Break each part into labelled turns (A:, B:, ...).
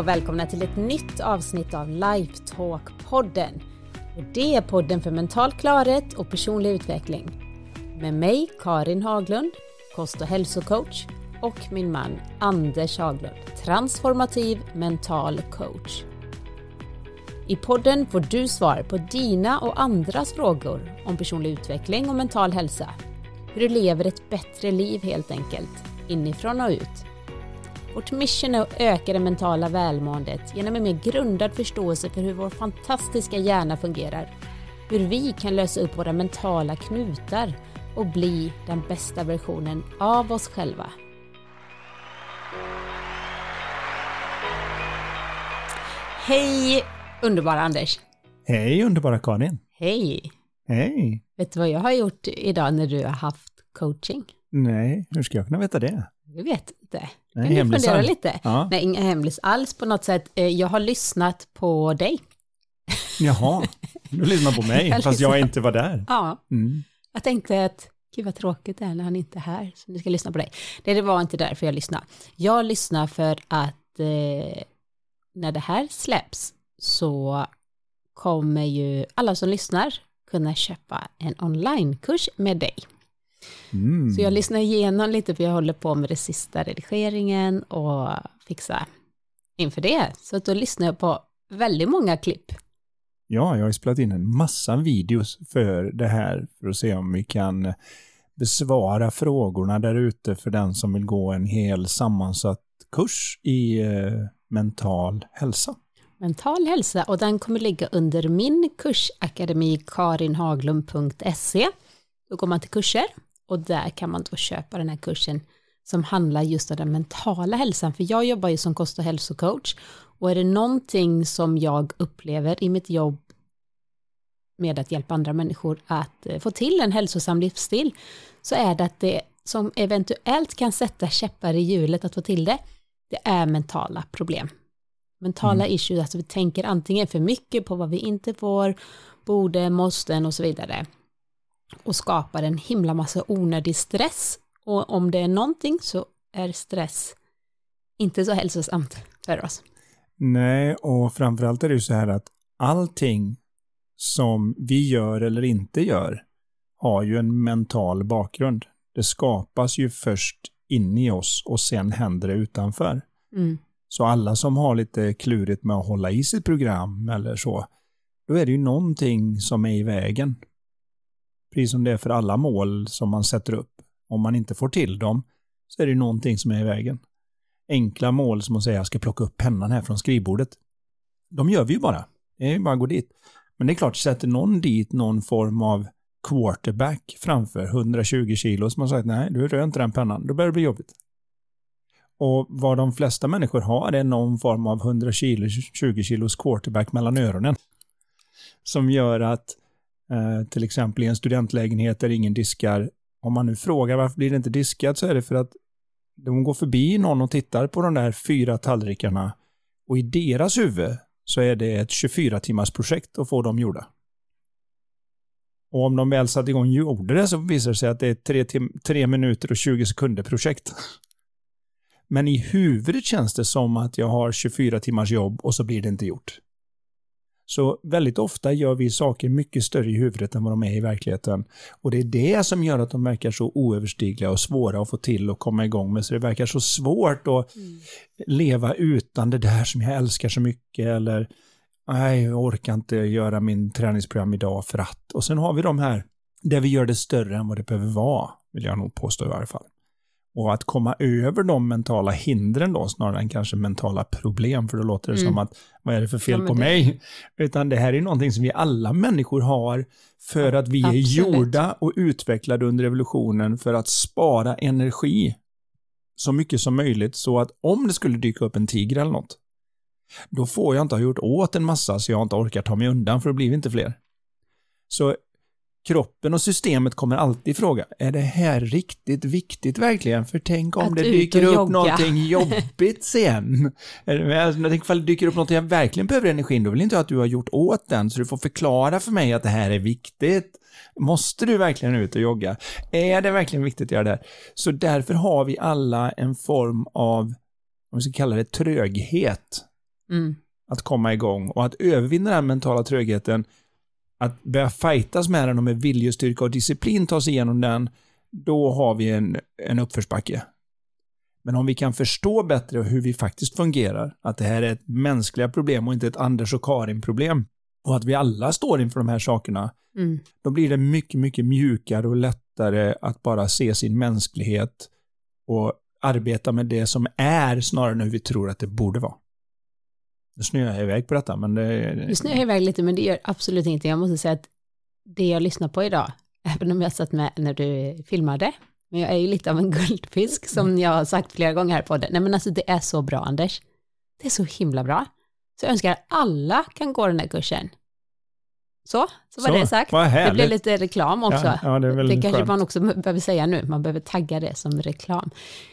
A: och välkomna till ett nytt avsnitt av Lifetalk-podden. Det är podden för mental klarhet och personlig utveckling. Med mig, Karin Haglund, kost och hälsocoach och min man Anders Haglund, transformativ mental coach. I podden får du svar på dina och andras frågor om personlig utveckling och mental hälsa. Hur du lever ett bättre liv helt enkelt, inifrån och ut. Vårt mission är att öka det mentala välmåendet genom en mer grundad förståelse för hur vår fantastiska hjärna fungerar. Hur vi kan lösa upp våra mentala knutar och bli den bästa versionen av oss själva. Hej underbara Anders!
B: Hej underbara Karin!
A: Hej!
B: Hej!
A: Vet du vad jag har gjort idag när du har haft coaching?
B: Nej, hur ska jag kunna veta det?
A: Jag vet inte.
B: Nej,
A: kan
B: hemlis
A: fundera
B: alls.
A: lite?
B: Ja.
A: Nej, inga hemlis alls på något sätt. Eh, Jag har lyssnat på dig.
B: Jaha, du lyssnar på mig
A: Jag
B: fast jag inte var där.
A: Ja,
B: Mm.
A: jag tänkte att gud vad tråkigt det är när han inte är här, så ni ska lyssna på dig. Nej, det var inte därför jag lyssnade. Jag lyssnar för att eh, när det här släpps så kommer ju alla som lyssnar kunna köpa en onlinekurs med dig.
B: Mm.
A: Så jag lyssnar igenom lite för jag håller på med det sista redigeringen och fixa inför det. Så att då lyssnar jag på väldigt många klipp.
B: Ja, jag har spelat in en massa videos för det här för att se om vi kan besvara frågorna där ute för den som vill gå en hel sammansatt kurs i eh, mental hälsa.
A: Mental hälsa och den kommer ligga under min kursakademi karinhaglund.se. Då går man till kurser och där kan man då köpa den här kursen som handlar just om den mentala hälsan. För jag jobbar ju som kost och hälsocoach och är det någonting som jag upplever i mitt jobb med att hjälpa andra människor att eh, få till en hälsosam livsstil så är det att det som eventuellt kan sätta käppar i hjulet att få till det, det är mentala problem. Mentala issues, alltså vi tänker antingen för mycket på vad vi inte får, borde, måsten och så vidare. Och skapar en himla massa onödig stress. Och om det är någonting så är stress inte så hälsosamt för oss.
B: Nej, och framförallt är det ju så här att allting som vi gör eller inte gör har ju en mental bakgrund. Det skapas ju först inne i oss och sen händer det utanför.
A: Mm.
B: Så alla som har lite klurigt med att hålla i sitt program eller så, då är det ju någonting som är i vägen. Precis som det är för alla mål som man sätter upp. Om man inte får till dem så är det ju någonting som är i vägen. Enkla mål som att säga jag ska plocka upp pennan här från skrivbordet. De gör vi ju bara. Det är ju bara att gå dit. Men det är klart, sätter någon dit någon form av quarterback framför 120 kilo som har sagt nej, du rör inte den pennan, då börjar det bli jobbigt. Och vad de flesta människor har är någon form av 120 kilos quarterback mellan öronen. Som gör att eh, till exempel i en studentlägenhet där ingen diskar, om man nu frågar varför blir det inte diskat så är det för att de går förbi någon och tittar på de där fyra tallrikarna och i deras huvud så är det ett 24 timmars projekt att få dem gjorda. Och om de väl satt igång gjorde det så visar det sig att det är 3 minuter och 20 sekunder projekt. Men i huvudet känns det som att jag har 24 timmars jobb och så blir det inte gjort. Så väldigt ofta gör vi saker mycket större i huvudet än vad de är i verkligheten. Och det är det som gör att de verkar så oöverstigliga och svåra att få till och komma igång med. Så det verkar så svårt att leva utan det där som jag älskar så mycket eller nej, jag orkar inte göra min träningsprogram idag för att. Och sen har vi de här där vi gör det större än vad det behöver vara, vill jag nog påstå i varje fall. Och att komma över de mentala hindren då, snarare än kanske mentala problem, för då låter det
A: Mm.
B: som att vad är det för fel
A: Ja,
B: på
A: det-
B: mig? Utan det här är någonting som vi alla människor har för att vi är
A: Absolut.
B: gjorda och utvecklade under evolutionen för att spara energi så mycket som möjligt så att om det skulle dyka upp en tiger eller något, då får jag inte ha gjort åt en massa så jag inte orkar ta mig undan för då blir vi inte fler. Så kroppen och systemet kommer alltid fråga, är det här riktigt viktigt verkligen? För tänk om
A: Att
B: det dyker upp
A: jogga."
B: någonting jobbigt sen. Alltså, Tänk ifall det dyker upp någonting jag verkligen behöver energin, då vill inte jag att du har gjort åt den, så du får förklara för mig att det här är viktigt. Måste du verkligen ut och jogga? Är det verkligen viktigt att göra det här? Så därför har vi alla en form av, om vi ska kalla det tröghet,
A: Mm.
B: att komma igång och att övervinna den mentala trögheten, att börja fightas med den och med viljestyrka och disciplin ta sig igenom den, då har vi en, en uppförsbacke. Men om vi kan förstå bättre hur vi faktiskt fungerar, att det här är ett mänskliga problem och inte ett Anders och Karin-problem, och att vi alla står inför de här sakerna,
A: Mm.
B: då blir det mycket, mycket mjukare och lättare att bara se sin mänsklighet och arbeta med det som är snarare än hur vi tror att det borde vara. Nu snöar jag iväg på detta, men det...
A: Nu snöar jag iväg lite, men det gör absolut ingenting. Jag måste säga att det jag lyssnar på idag, även om jag satt med när du filmade, men jag är ju lite av en guldfisk som jag har sagt flera gånger här på podden. Nej men alltså det är så bra Anders. Det är så himla bra. Så jag önskar att alla kan gå den här kursen. Så, så var
B: Så,
A: det sagt. Det blir lite reklam också.
B: Ja, ja, det är väl
A: kanske
B: skönt.
A: man också behöver säga nu, man behöver tagga det som reklam.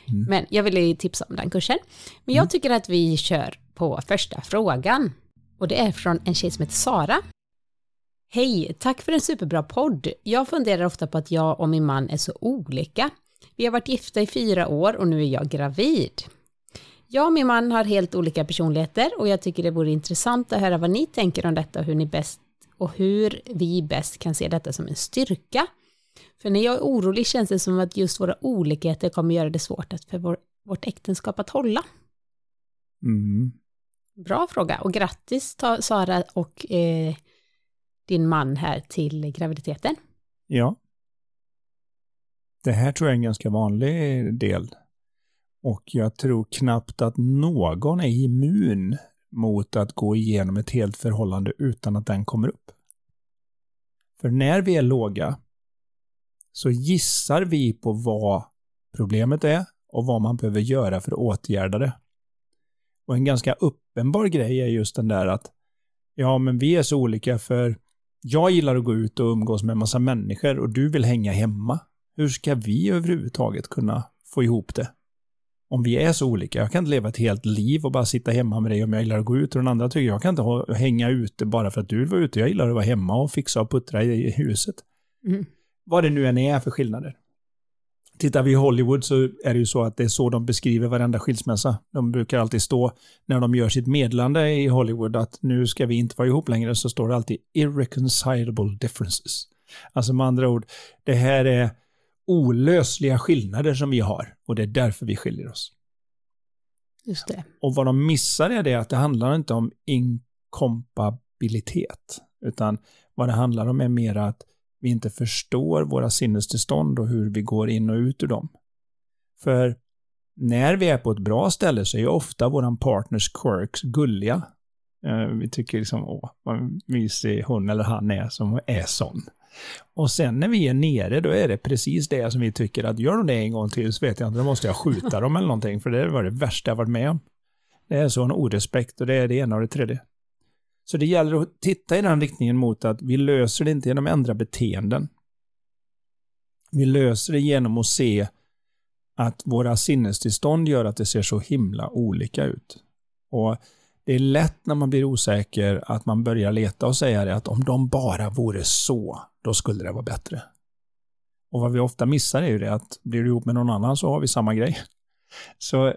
B: Mm.
A: Men jag ville tipsa om den kursen. Men jag tycker att vi kör på första frågan. Och det är från en tjej som heter Sara. Hej, tack för en superbra podd. Jag funderar ofta på att jag och min man är så olika. Vi har varit gifta i fyra år och nu är jag gravid. Jag och min man har helt olika personligheter och jag tycker det vore intressant att höra vad ni tänker om detta och hur ni bäst och hur vi bäst kan se detta som en styrka. För när jag är orolig känns det som att just våra olikheter kommer göra det svårt att för vår, vårt äktenskap att hålla.
B: Mm.
A: Bra fråga och grattis ta, Sara och eh, din man här till graviditeten.
B: Ja. Det här tror jag är en ganska vanlig del. Och jag tror knappt att någon är immun mot att gå igenom ett helt förhållande utan att den kommer upp. För när vi är låga så gissar vi på vad problemet är och vad man behöver göra för att åtgärda det. Och en ganska uppenbar grej är just den där att ja, men vi är så olika för jag gillar att gå ut och umgås med en massa människor och du vill hänga hemma. Hur ska vi överhuvudtaget kunna få ihop det? Om vi är så olika. Jag kan inte leva ett helt liv och bara sitta hemma med dig om jag gillar att gå ut och den andra tycker jag kan inte ha, hänga ute bara för att du vill vara ute. Jag gillar att vara hemma och fixa och puttra i, i huset.
A: Mm.
B: Vad det nu än är för skillnader. Tittar vi i Hollywood så är det ju så att det är så de beskriver varenda skilsmässa. De brukar alltid stå, när de gör sitt medlande i Hollywood, att nu ska vi inte vara ihop längre, så står det alltid irreconcilable differences. Alltså med andra ord, det här är olösliga skillnader som vi har och det är därför vi skiljer oss.
A: Just det.
B: Och vad de missar är det att det handlar inte om inkompabilitet, utan vad det handlar om är mer att vi inte förstår våra sinnestillstånd och hur vi går in och ut ur dem. För när vi är på ett bra ställe så är ju ofta våran partners quirks gulliga. Eh, Vi tycker liksom, åh, vad mysig hon eller han är som är sån. Och sen när vi är nere, då är det precis det som vi tycker att gör de det en gång till så vet jag inte, då måste jag skjuta dem eller någonting, för det var det värsta jag varit med om. Det är sån orespekt och det är det ena och det tredje. Så det gäller att titta i den riktningen mot att vi löser det inte genom att ändra beteenden. Vi löser det genom att se att våra sinnestillstånd gör att det ser så himla olika ut. Och det är lätt när man blir osäker att man börjar leta och säga det att om de bara vore så, då skulle det vara bättre. Och vad vi ofta missar är ju det att blir du ihop med någon annan så har vi samma grej. Så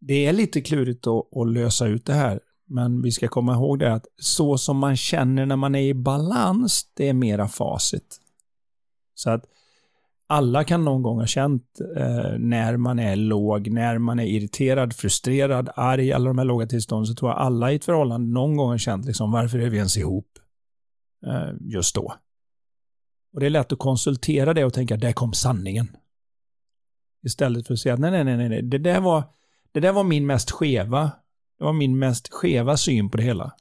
B: det är lite klurigt att, att lösa ut det här. Men vi ska komma ihåg det att så som man känner när man är i balans, det är mera facit. Så att alla kan någon gång ha känt eh, när man är låg, när man är irriterad, frustrerad, arg, alla de här låga tillstånden, så tror jag alla i ett förhållande någon gång har känt liksom, varför är vi ens ihop just då? Och det är lätt att konsultera det och tänka, där kom sanningen. Istället för att säga, nej, nej, nej, nej, det där var, det där var min mest skeva, det var min mest skeva syn på det hela.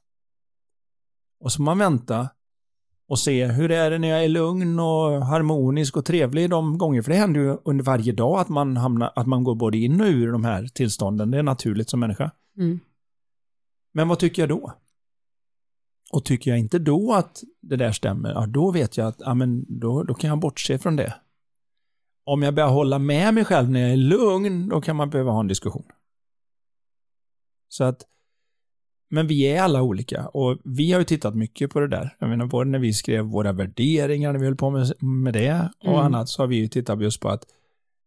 B: Och så man vänta och se hur är det när jag är lugn och harmonisk och trevlig de gånger. För det händer ju under varje dag att man, hamnar, att man går både in och ur de här tillstånden. Det är naturligt som människa.
A: Mm.
B: Men vad tycker jag då? Och tycker jag inte då att det där stämmer, ja, då vet jag att ja, men då, då kan jag bortse från det. Om jag börjar hålla med mig själv när jag är lugn, då kan man behöva ha en diskussion. Så att, men vi är alla olika och vi har ju tittat mycket på det där. Jag menar både när vi skrev våra värderingar, när vi höll på med, med det och
A: Mm.
B: annat, så har vi ju tittat just på att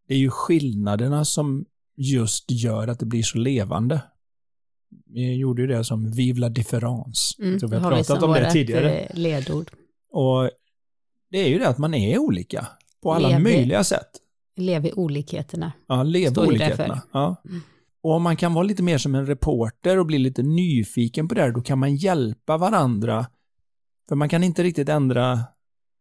B: det är ju skillnaderna som just gör att det blir så levande. Vi gjorde ju det som Vive la difference.
A: Mm,
B: Jag tror vi har
A: har vi
B: pratat
A: som
B: om det tidigare.
A: eh, ledord.
B: Och det är ju det att man är olika på alla
A: Lever-
B: möjliga sätt.
A: Lev i olikheterna.
B: Ja,
A: Står ju
B: olikheterna. Ja.
A: Mm.
B: Och om man kan vara lite mer som en reporter och bli lite nyfiken på det här, då kan man hjälpa varandra. För man kan inte riktigt ändra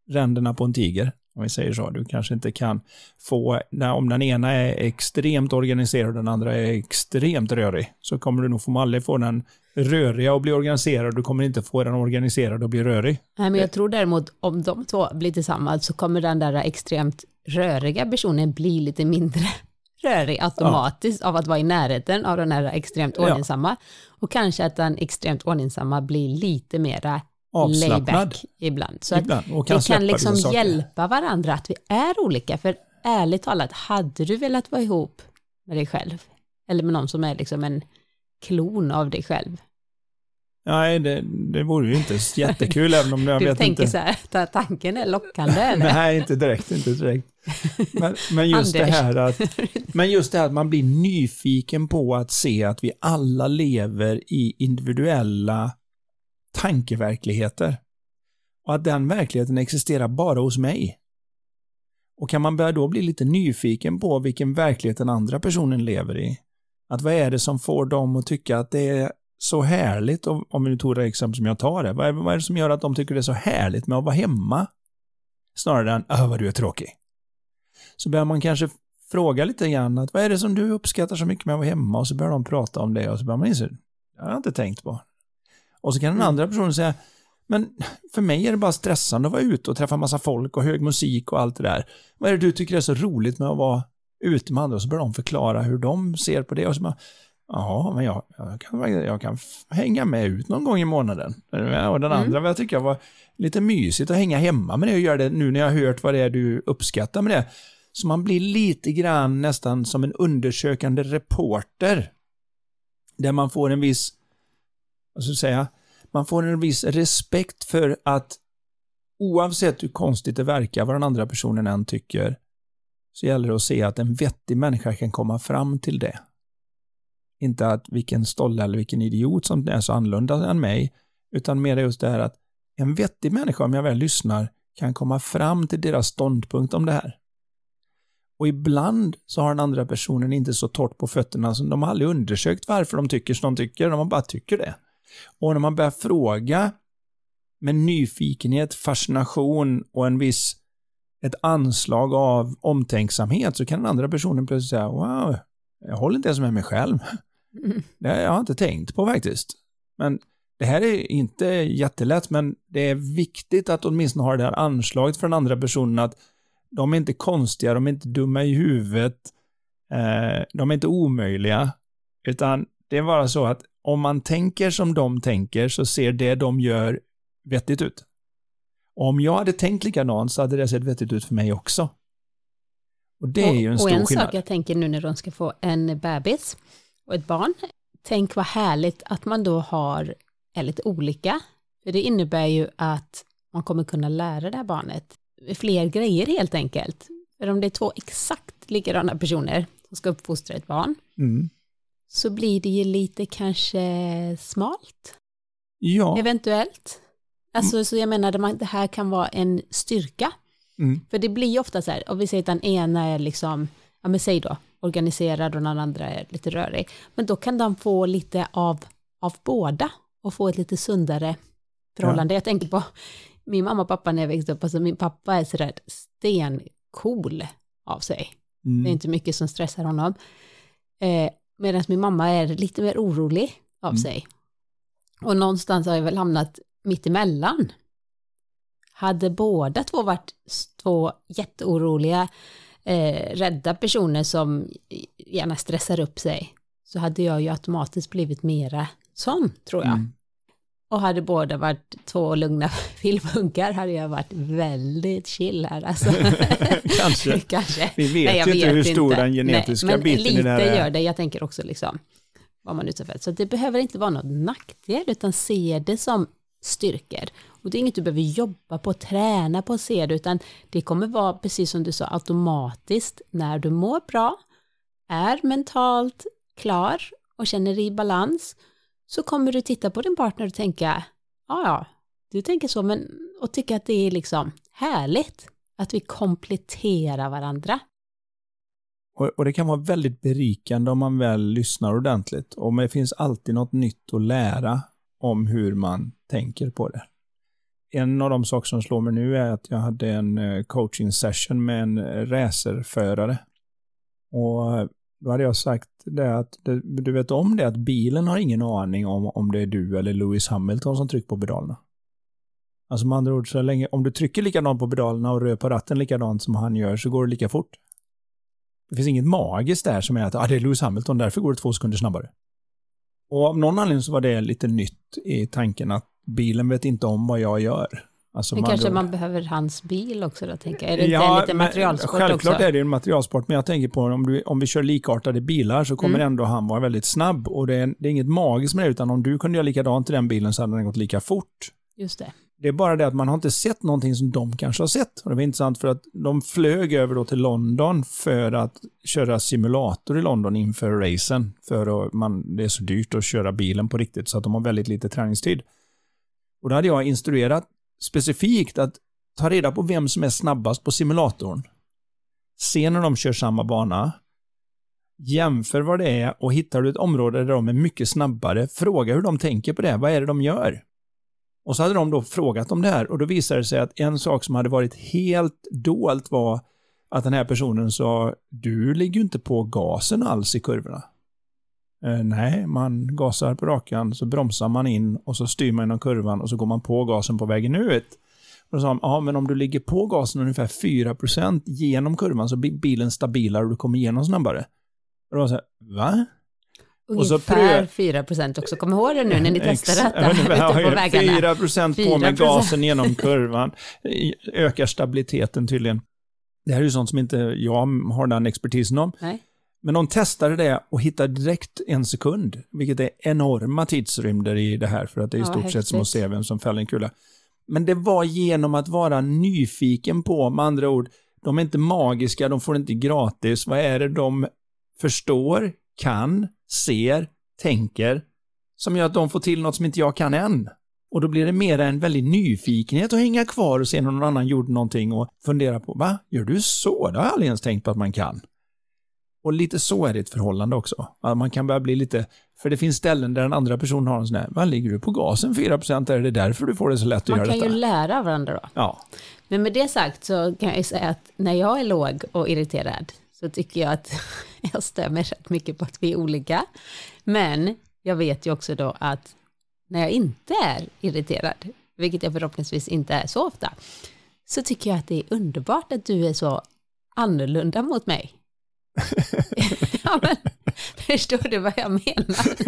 B: ränderna på en tiger, om vi säger så. Du kanske inte kan få, när, om den ena är extremt organiserad och den andra är extremt rörig, så kommer du nog få aldrig få den röriga och bli organiserad, du kommer inte få den organiserad och bli rörig.
A: Nej, men jag tror däremot om de två blir tillsammans så kommer den där extremt röriga personen bli lite mindre rörig automatiskt av att vara i närheten av den här extremt
B: Ja.
A: ordningsamma. Och kanske att den extremt ordningsamma blir lite mera
B: Avslappnad
A: ibland. Så att
B: ibland och kan
A: vi kan liksom hjälpa varandra att vi är olika. För ärligt talat, hade du velat vara ihop med dig själv? Eller med någon som är liksom en klon av dig själv?
B: Nej, det, det vore ju inte jättekul även om jag
A: du
B: vet
A: tänker
B: inte.
A: så här, ta- tanken är lockande eller?
B: Nej, inte direkt, inte direkt. Men, men just det här att, men just det här att man blir nyfiken på att se att vi alla lever i individuella tankeverkligheter. Och att den verkligheten existerar bara hos mig. Och kan man börja då bli lite nyfiken på vilken verklighet den andra personen lever i? Att vad är det som får dem att tycka att det är så härligt, om vi nu tog det exempel som jag tar det, vad är, vad är det som gör att de tycker det är så härligt med att vara hemma? Snarare än, öh vad du är tråkig. Så börjar man kanske fråga lite grann, att vad är det som du uppskattar så mycket med att vara hemma? Och så börjar de prata om det och så börjar man inse, det har jag inte tänkt på. Och så kan den
A: Mm.
B: andra personen säga, men för mig är det bara stressande att vara ute och träffa massa folk och hög musik och allt det där. Vad är det du tycker är så roligt med att vara ute med andra? Och så börjar de förklara hur de ser på det. Och så bara, ja, men jag, jag, kan, jag kan hänga med ut någon gång i månaden. Och den
A: Mm.
B: andra vad jag tycker var lite mysigt att hänga hemma med det och göra det nu när jag har hört vad det är du uppskattar med det. Så man blir lite grann nästan som en undersökande reporter. Där man får en viss, Alltså säga, man får en viss respekt för att oavsett hur konstigt det verkar, vad den andra personen än tycker, så gäller det att se att en vettig människa kan komma fram till det. Inte att vilken stolle eller vilken idiot som är så annorlunda än mig, utan mer just det här att en vettig människa, om jag väl lyssnar, kan komma fram till deras ståndpunkt om det här. Och ibland så har den andra personen inte så torrt på fötterna, så de har aldrig undersökt varför de tycker som de tycker, de bara tycker det. Och när man börjar fråga med nyfikenhet, fascination och en viss, ett anslag av omtänksamhet så kan den andra personen plötsligt säga wow, jag håller inte ens med mig själv.
A: Mm.
B: Det har jag inte tänkt på faktiskt. Men det här är inte jättelätt, men det är viktigt att åtminstone ha det här anslaget för den andra personen att de är inte konstiga, de är inte dumma i huvudet, eh, de är inte omöjliga, utan det är bara så att om man tänker som de tänker så ser det de gör vettigt ut. Om jag hade tänkt likadant så hade det sett vettigt ut för mig också. Och det är ju en stor
A: och en
B: skillnad.
A: sak jag tänker nu när de ska få en bebis och ett barn, tänk vad härligt att man då har, är lite olika. För det innebär ju att man kommer kunna lära det här barnet fler grejer helt enkelt. För om det är två exakt likadana personer som ska uppfostra ett barn,
B: Mm.
A: Så blir det ju lite kanske smalt,
B: Ja.
A: eventuellt. Alltså, så jag menar, det här kan vara en styrka.
B: Mm.
A: För det blir ju ofta så här, om vi säger att den ena är liksom, ja men säg då, organiserad och den andra är lite rörig. Men då kan de få lite av, av båda och få ett lite sundare förhållande. Jag tänker på min mamma och pappa när jag växte upp, alltså min pappa är sådär stencool av sig. Det är
B: Mm.
A: inte mycket som stressar honom. Eh, Medan min mamma är lite mer orolig av
B: Mm.
A: sig. Och någonstans har jag väl hamnat mitt emellan. Hade båda två varit två jätteoroliga, eh, rädda personer som gärna stressar upp sig, så hade jag ju automatiskt blivit mera sån, tror jag.
B: Mm.
A: Och hade båda varit två lugna filmhunkar hade jag varit väldigt chill här alltså.
B: Kanske.
A: Kanske.
B: Vi vet
A: Nej,
B: ju inte
A: vet
B: hur stor
A: inte.
B: den genetiska
A: Nej, men
B: biten
A: lite
B: i det här är.
A: gör det. Jag tänker också liksom vad man utsätter för. Så det behöver inte vara något nackdel, utan se det som styrkor. Och det är inget du behöver jobba på, träna på att se det, utan det kommer vara, precis som du sa, automatiskt när du mår bra, är mentalt klar och känner dig i balans, så kommer du titta på din partner och tänka, ja ja, du tänker så, men och tycka att det är liksom härligt att vi kompletterar varandra.
B: Och, och, det kan vara väldigt berikande om man väl lyssnar ordentligt. Och det finns alltid något nytt att lära om hur man tänker på det. En av de saker som slår mig nu är att jag hade en eh, coaching session med en eh, racerförare. Och eh, då hade jag sagt det att du vet om det att bilen har ingen aning om om det är du eller Lewis Hamilton som trycker på pedalerna. Alltså med andra ord, så länge, om du trycker likadant på pedalerna och rör på ratten likadant som han gör så går det lika fort. Det finns inget magiskt där som är att ah, det är Lewis Hamilton, därför går det två sekunder snabbare. Och av någon anledning så var det lite nytt i tanken att bilen vet inte om vad jag gör.
A: Alltså men kanske man behöver hans bil också då, tänker jag. Är det ja, inte lite materialsport
B: självklart
A: också?
B: Självklart är det en materialsport, men jag tänker på om, du, om vi kör likartade bilar så kommer mm. ändå han vara väldigt snabb. Och det är, det är inget magiskt med det, utan om du kunde göra likadant i den bilen så hade den gått lika fort.
A: Just det.
B: Det är bara det att man har inte sett någonting som de kanske har sett. Och det var intressant för att de flög över då till London för att köra simulator i London inför racen. För att man, det är så dyrt att köra bilen på riktigt så att de har väldigt lite träningstid. Och då hade jag instruerat specifikt att ta reda på vem som är snabbast på simulatorn. Se när de kör samma bana. Jämför vad det är och hittar du ett område där de är mycket snabbare, fråga hur de tänker på det. Vad är det de gör? Och så hade de då frågat om det här och då visade det sig att en sak som hade varit helt dolt var att den här personen sa du ligger ju inte på gasen alls i kurvorna. Eh, nej, man gasar på rakan, så bromsar man in och så styr man inom kurvan och så går man på gasen på vägen ut. Och då sa de, ja men om du ligger på gasen ungefär 4% genom kurvan så blir bilen stabilare och du kommer igenom snabbare. Och då var så här, va?
A: Ungefär 4 procent också. Kom ihåg det nu när ni testar detta ute på vägarna.
B: 4 procent på med gasen genom kurvan. Ökar stabiliteten tydligen. Det här är ju sånt som inte jag har den expertisen om.
A: Nej.
B: Men de testade det och hittade direkt en sekund, vilket är enorma tidsrymder i det här, för att det är i ja, stort sett som att se vem som fäller en kula. Men det var genom att vara nyfiken på, med andra ord, de är inte magiska, de får inte gratis. Vad är det de förstår, kan, ser, tänker, som gör att de får till något som inte jag kan än? Och då blir det mer en väldig nyfikenhet att hänga kvar och se när någon annan gjorde någonting och fundera på, va, gör du så? Det har jag aldrig ens tänkt på att man kan. Och lite så är det ett förhållande också. Man kan börja bli lite, för det finns ställen där den andra personen har en sån här, vad ligger du på gasen 4% är det därför du får det så lätt att
A: man
B: göra detta?
A: Man kan ju lära varandra då.
B: Ja.
A: Men med det sagt så kan jag ju säga att när jag är låg och irriterad så tycker jag att jag stämmer rätt mycket på att vi är olika. Men jag vet ju också då att när jag inte är irriterad, vilket jag förhoppningsvis inte är så ofta, så tycker jag att det är underbart att du är så annorlunda mot mig. Ja, men, förstår du vad jag menar?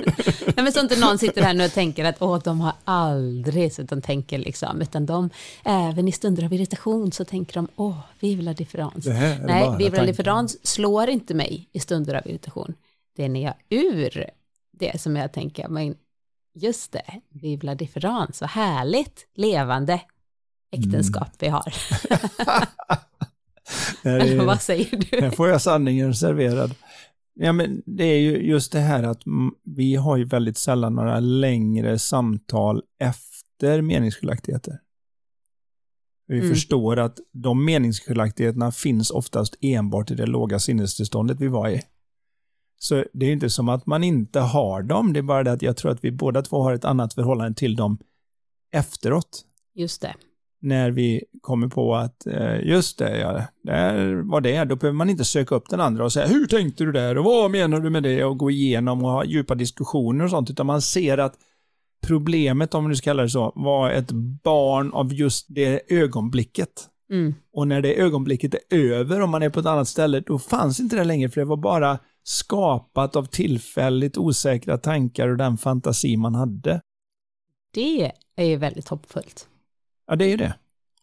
A: Nej, men så inte någon sitter här nu och tänker att åh, de har aldrig, så de tänker liksom, utan de, även i stunder av irritation så tänker de, åh, vivla differens. Nej, vivla differens slår inte mig i stunder av irritation. Det är när jag ur det som jag tänker, men just det, vivla differens, vad härligt, levande äktenskap mm. vi har. Eller vad säger du?
B: Här får jag sanningen serverad. Ja, men det är ju just det här att vi har ju väldigt sällan några längre samtal efter meningsskiljaktigheter. Vi mm. förstår att de meningsskiljaktigheterna finns oftast enbart i det låga sinnestillståndet vi var i. Så det är inte som att man inte har dem, det är bara det att jag tror att vi båda två har ett annat förhållande till dem efteråt.
A: Just det
B: när vi kommer på att eh, just det, ja, där var det. Då behöver man inte söka upp den andra och säga hur tänkte du där och vad menar du med det och gå igenom och ha djupa diskussioner och sånt, utan man ser att problemet, om nu ska kalla det så, var ett barn av just det ögonblicket.
A: Mm.
B: Och när det ögonblicket är över, om man är på ett annat ställe, då fanns inte det längre, för det var bara skapat av tillfälligt osäkra tankar och den fantasi man hade.
A: Det är ju väldigt hoppfullt.
B: Ja, det är ju det.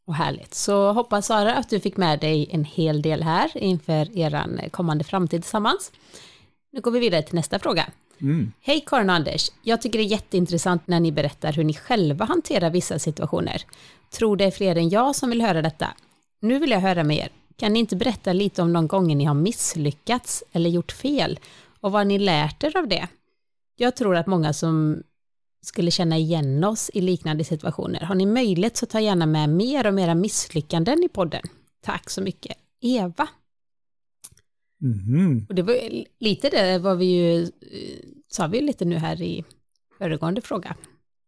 A: Och härligt. Så hoppas Sara att du fick med dig en hel del här inför er kommande framtid tillsammans. Nu går vi vidare till nästa fråga.
B: Mm.
A: Hej Karin och Anders. Jag tycker det är jätteintressant när ni berättar hur ni själva hanterar vissa situationer. Tror det är fler än jag som vill höra detta. Nu vill jag höra med er. Kan ni inte berätta lite om de gånger ni har misslyckats eller gjort fel och vad ni lärt er av det? Jag tror att många som skulle känna igen oss i liknande situationer. Har ni möjlighet så ta gärna med mer om era misslyckanden i podden. Tack så mycket. Eva.
B: Mhm.
A: Och det var lite det var vi ju, eh, sa vi lite nu här i föregående fråga.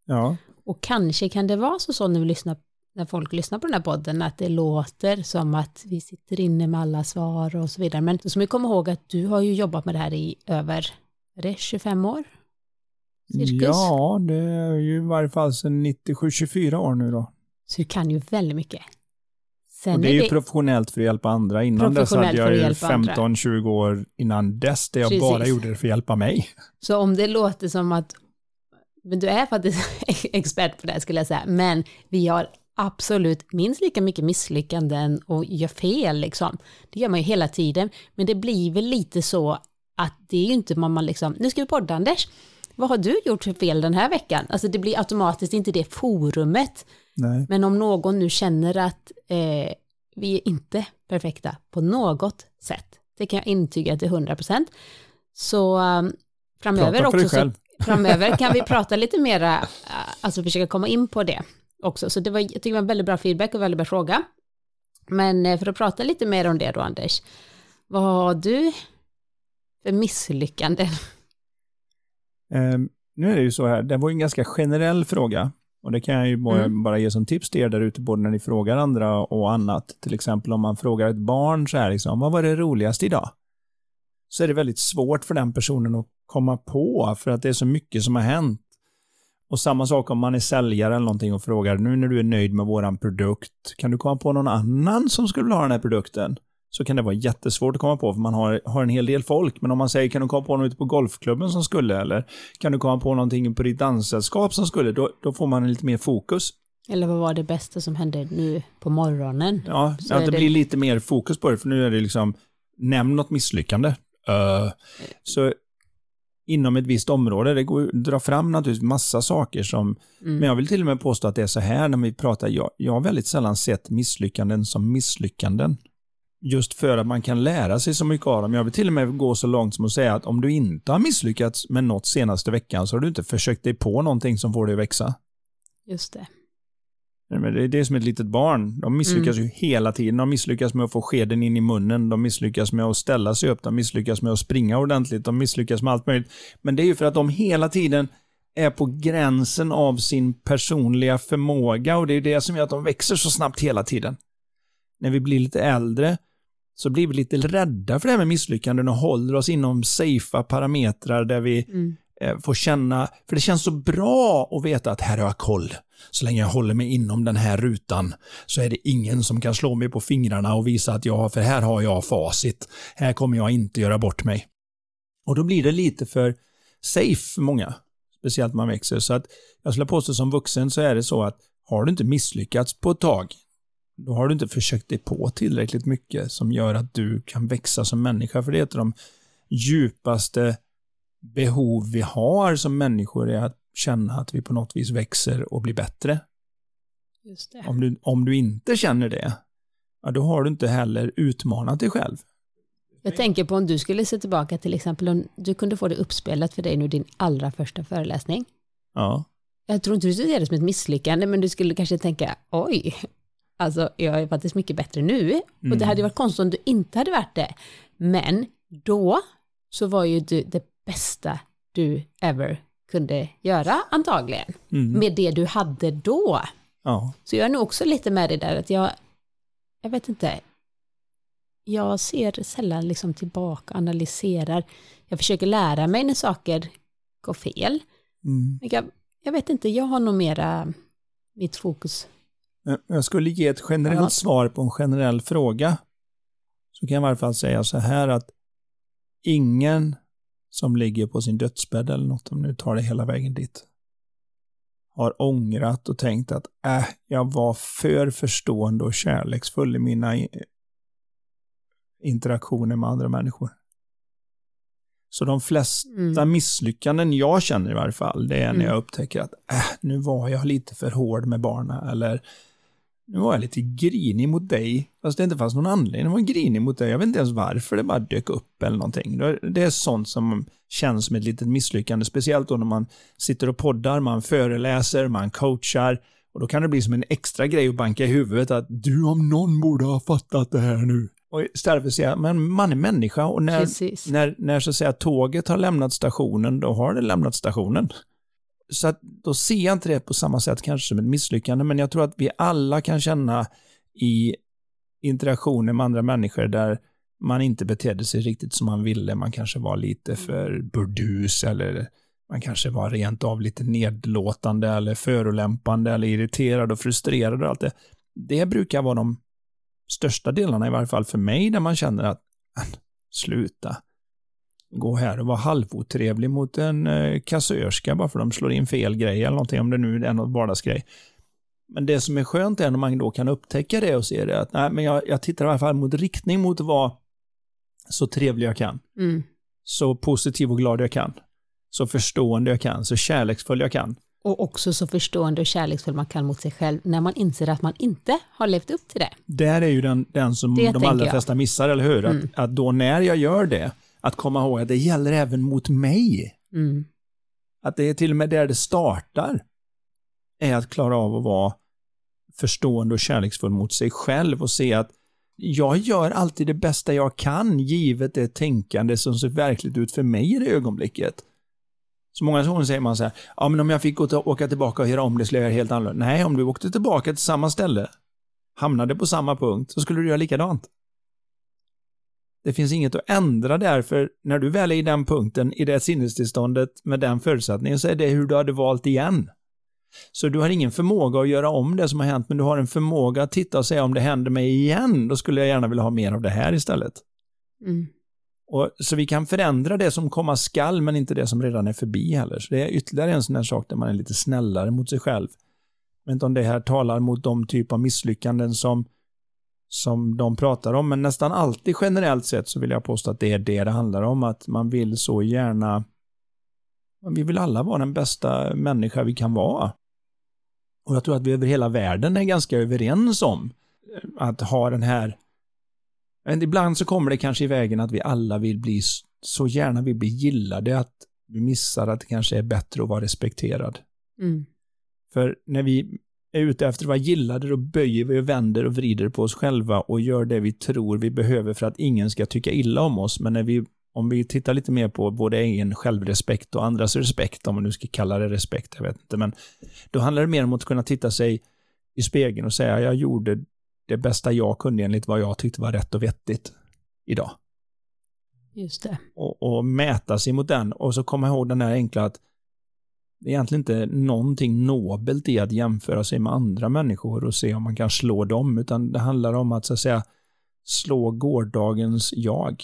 B: Ja.
A: Och kanske kan det vara så, så när, vi lyssnar, när folk lyssnar på den här podden att det låter som att vi sitter inne med alla svar och så vidare. Men så ska vi komma ihåg att du har ju jobbat med det här i över, är det 25 år? Cirkus.
B: ja, det är ju i varje fall sedan 97-24 år nu då.
A: Så du kan ju väldigt mycket. Sen
B: Och det är ju professionellt för att hjälpa andra. Innan dess hade jag ju
A: hjälpa andra.
B: 15-20 år innan dess där jag
A: Precis.
B: bara gjorde det för att hjälpa mig.
A: Så om det låter som att, men du är faktiskt expert på det här skulle jag säga, men vi har absolut minst lika mycket misslyckanden och gör fel liksom. Det gör man ju hela tiden, men det blir väl lite så att det är ju inte man, man liksom, nu ska vi podda Anders, vad har du gjort för fel den här veckan? Alltså det blir automatiskt inte det forumet,
B: Nej.
A: men om någon nu känner att eh, vi är inte perfekta på något sätt, det kan jag intyga till 100%, så um, framöver också så framöver kan vi prata lite mera, äh, alltså försöka komma in på det också. Så det var, jag tycker det var en väldigt bra feedback och väldigt bra fråga. Men eh, för att prata lite mer om det då, Anders, vad har du för misslyckanden?
B: Ehm, nu är det ju så här, det var ju en ganska generell fråga. Och det kan jag ju bara,
A: Mm.
B: bara ge som tips till er där ute, både när ni frågar andra och annat. Till exempel om man frågar ett barn så här, liksom, vad var det roligaste idag? Så är det väldigt svårt för den personen att komma på, för att det är så mycket som har hänt. Och samma sak om man är säljare eller någonting och frågar, nu när du är nöjd med våran produkt, kan du komma på någon annan som skulle vilja ha den här produkten? Så kan det vara jättesvårt att komma på, för man har, har en hel del folk. Men om man säger, kan du komma på något ute på golfklubben som skulle, eller kan du komma på någonting på ditt danssällskap som skulle, då, då får man lite mer fokus.
A: Eller vad var det bästa som hände nu på morgonen?
B: Ja,
A: Så
B: att det,
A: det-
B: blir lite mer fokus på det, för nu är det liksom, nämn något misslyckande. Uh, så inom ett visst område, det går att dra fram naturligtvis massa saker som,
A: Mm.
B: men jag vill till och med påstå att det är så här när vi pratar, jag, jag har väldigt sällan sett misslyckanden som misslyckanden. Just för att man kan lära sig så mycket av dem. Jag vill till och med gå så långt som att säga att om du inte har misslyckats med något senaste veckan så har du inte försökt dig på någonting som får dig att växa.
A: Just det.
B: Det är det som ett litet barn. De misslyckas ju hela tiden. De misslyckas med att få skeden in i munnen. De misslyckas med att ställa sig upp. De misslyckas med att springa ordentligt. De misslyckas med allt möjligt. Men det är ju för att de hela tiden är på gränsen av sin personliga förmåga och det är det som gör att de växer så snabbt hela tiden. När vi blir lite äldre så blir vi lite rädda för det här med misslyckanden och håller oss inom safea parametrar där vi
A: Mm.
B: eh, får känna, för det känns så bra att veta att här har jag koll. Så länge jag håller mig inom den här rutan så är det ingen som kan slå mig på fingrarna och visa att jag för här har jag facit. Här kommer jag inte göra bort mig. Och då blir det lite för safe för många, speciellt när man växer. Så att jag skulle påstå som vuxen så är det så att har du inte misslyckats på ett tag, då har du inte försökt dig på tillräckligt mycket som gör att du kan växa som människa. För det är ett av de djupaste behov vi har som människor är att känna att vi på något vis växer och blir bättre. Om du, om du inte känner det, ja, då har du inte heller utmanat dig själv.
A: Jag tänker på om du skulle se tillbaka till exempel om du kunde få det uppspelat för dig nu din allra första föreläsning.
B: Ja.
A: Jag tror inte du skulle se det som ett misslyckande, men du skulle kanske tänka, oj, alltså jag är faktiskt mycket bättre nu. Och det
B: Mm.
A: hade ju varit konstigt om du inte hade varit det. Men då så var ju du det bästa du ever kunde göra antagligen.
B: Mm.
A: Med det du hade då.
B: ja.
A: Så jag är nog också lite med det där att jag, jag vet inte, jag ser sällan liksom tillbaka, analyserar. Jag försöker lära mig när saker går fel.
B: Mm.
A: Jag, jag vet inte, jag har nog mera mitt fokus.
B: Men Jag skulle ge ett generellt
A: Ja.
B: svar på en generell fråga. Så kan jag i varje fall säga så här att ingen som ligger på sin dödsbädd eller något, om nu tar det hela vägen dit, har ångrat och tänkt att äh, jag var för förstående och kärleksfull i mina i- interaktioner med andra människor. Så de flesta
A: Mm.
B: misslyckanden jag känner i varje fall, det är när
A: Mm.
B: jag upptäcker att äh, nu var jag lite för hård med barnen eller nu var jag lite grinig mot dig, fast det inte fanns någon anledning att vara grinig mot dig. Jag vet inte ens varför det bara dök upp eller någonting. Det är sånt som känns som ett litet misslyckande, speciellt då när man sitter och poddar, man föreläser, man coachar. Och då kan det bli som en extra grej att banka i huvudet att du om någon borde ha fattat det här nu. Och istället för att säga, men man är människa och när, när, när så att säga tåget har lämnat stationen, då har det lämnat stationen. Så att då ser jag inte det på samma sätt kanske som ett misslyckande, men jag tror att vi alla kan känna i interaktioner med andra människor där man inte betedde sig riktigt som man ville. Man kanske var lite mm. för burdus eller man kanske var rent av lite nedlåtande eller förolämpande eller irriterad och frustrerad och allt det. Det brukar vara de största delarna, i varje fall för mig, där man känner att sluta gå här och vara halvotrevlig mot en eh, kassörska bara för att de slår in fel grej eller någonting, om det nu är något vardagsgrej. Men det som är skönt är när man då kan upptäcka det och se det att nej, men jag, jag tittar i alla fall mot riktning mot att vara så trevlig jag kan. Mm. Så positiv och glad jag kan. Så förstående jag kan, så kärleksfull jag kan.
A: Och också så förstående och kärleksfull man kan mot sig själv när man inser att man inte har levt upp till det.
B: Där är ju den, den som det de allra flesta missar, eller hur? Mm. Att, att då när jag gör det, att komma ihåg att det gäller även mot mig. Mm. Att det är till och med där det startar, är att klara av att vara förstående och kärleksfull mot sig själv och se att jag gör alltid det bästa jag kan givet det tänkande som ser verkligt ut för mig i det ögonblicket. Så många gånger säger man så här, ja men om jag fick åka tillbaka och göra om det skulle jag göra helt annorlunda. Nej, om du åkte tillbaka till samma ställe, hamnade på samma punkt, så skulle du göra likadant. Det finns inget att ändra där, för när du väl är i den punkten, i det sinnestillståndet med den förutsättningen, så är det hur du hade valt igen. Så du har ingen förmåga att göra om det som har hänt, men du har en förmåga att titta och säga om det händer mig igen, då skulle jag gärna vilja ha mer av det här istället. Mm. Och, så vi kan förändra det som komma skall, men inte det som redan är förbi heller. Så det är ytterligare en sån här sak där man är lite snällare mot sig själv. Jag vet inte om det här talar mot de typ av misslyckanden som, som de pratar om, men nästan alltid generellt sett så vill jag påstå att det är det det handlar om, att man vill så gärna vi vill alla vara den bästa människa vi kan vara. Och jag tror att vi över hela världen är ganska överens om att ha den här men ibland så kommer det kanske i vägen att vi alla vill bli så gärna vill bli gillade att vi missar att det kanske är bättre att vara respekterad. Mm. För när vi är ute efter att vara gillade, då böjer vi och vänder och vrider på oss själva och gör det vi tror vi behöver för att ingen ska tycka illa om oss. Men när vi, om vi tittar lite mer på både egen självrespekt och andras respekt, om man nu ska kalla det respekt, jag vet inte, men då handlar det mer om att kunna titta sig i spegeln och säga jag gjorde det bästa jag kunde enligt vad jag tyckte var rätt och vettigt idag.
A: Just det.
B: Och, och mäta sig mot den och så komma ihåg den här enkla att det är egentligen inte någonting nobelt i att jämföra sig med andra människor och se om man kan slå dem, utan det handlar om att så att säga slå gårdagens jag.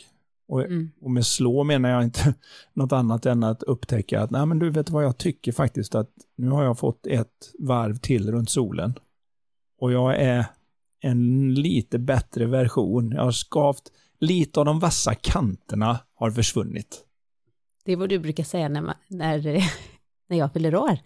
B: Och, mm. och med slå menar jag inte något annat än att upptäcka att nej men du vet vad jag tycker faktiskt att nu har jag fått ett varv till runt solen. Och jag är en lite bättre version. Jag har skavt, lite av de vassa kanterna har försvunnit.
A: Det är vad du brukar säga när, man, när, när jag fyller år.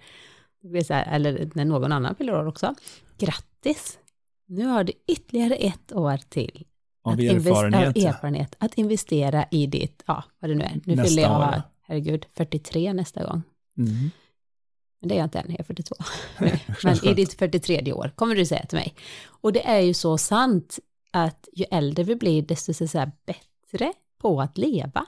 A: Eller när någon annan fyller år också. Grattis! Nu har du ytterligare ett år till.
B: Av erfarenhet.
A: Av erfarenhet. Att investera i ditt, ja, vad det nu är. Nu nästa fyller jag, år. herregud, 43 nästa gång. Mm. Men det är jag inte än, jag är 42. Men i ditt 43 år kommer du säga till mig. Och det är ju så sant att ju äldre vi blir, desto så bättre på att leva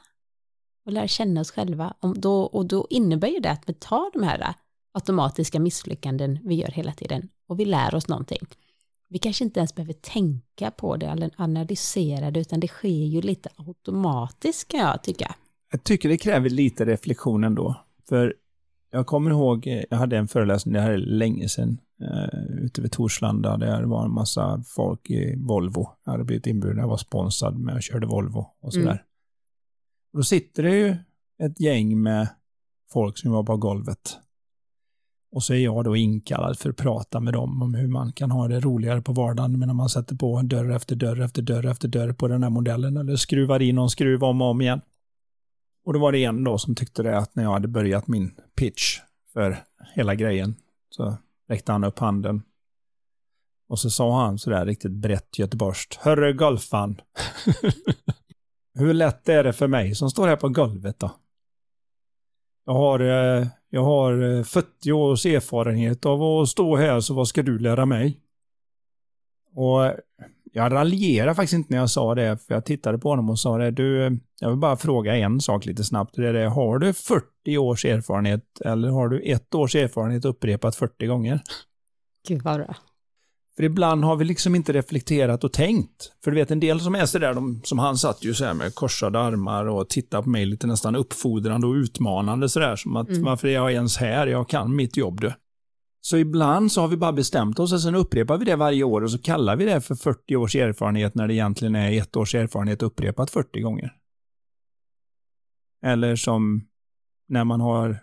A: och lära känna oss själva. Och då, och då innebär ju det att vi tar de här äh, automatiska misslyckanden vi gör hela tiden och vi lär oss någonting. Vi kanske inte ens behöver tänka på det eller analysera det, utan det sker ju lite automatiskt kan jag tycka.
B: Jag tycker det kräver lite reflektion ändå. För jag kommer ihåg, eh, jag hade en föreläsning, det här är länge sedan, uh, ute vid Torslanda, där det var en massa folk i Volvo. Jag hade blivit inbjuden, jag var sponsrad med, jag körde Volvo och sådär. Mm. Då sitter det ju ett gäng med folk som var på golvet. Och så är jag då inkallad för att prata med dem om hur man kan ha det roligare på vardagen när man sätter på dörr efter dörr efter dörr efter dörr på den här modellen eller skruvar in någon skruv om och om igen. Och då var det en då som tyckte det att när jag hade börjat min pitch för hela grejen så räckte han upp handen. Och så sa han sådär riktigt brett göteborgskt. Hörru golfan. Hur lätt är det för mig som står här på golvet då? Jag har, eh, jag har eh, 40 års erfarenhet av att stå här, så vad ska du lära mig? Och eh, jag raljerade faktiskt inte när jag sa det, för jag tittade på honom och sa det. Du, jag vill bara fråga en sak lite snabbt. Det är det, har du 40 års erfarenhet eller har du ett års erfarenhet upprepat 40 gånger?
A: Gud vad bra.
B: För ibland har vi liksom inte reflekterat och tänkt. För du vet, en del som är sådär, de, som han satt ju så här med korsade armar och tittade på mig lite nästan uppfordrande och utmanande sådär. Som att, mm. varför är jag ens här? Jag kan mitt jobb du. Så ibland så har vi bara bestämt oss och sen upprepar vi det varje år och så kallar vi det för 40 års erfarenhet när det egentligen är ett års erfarenhet upprepat 40 gånger. Eller som när man har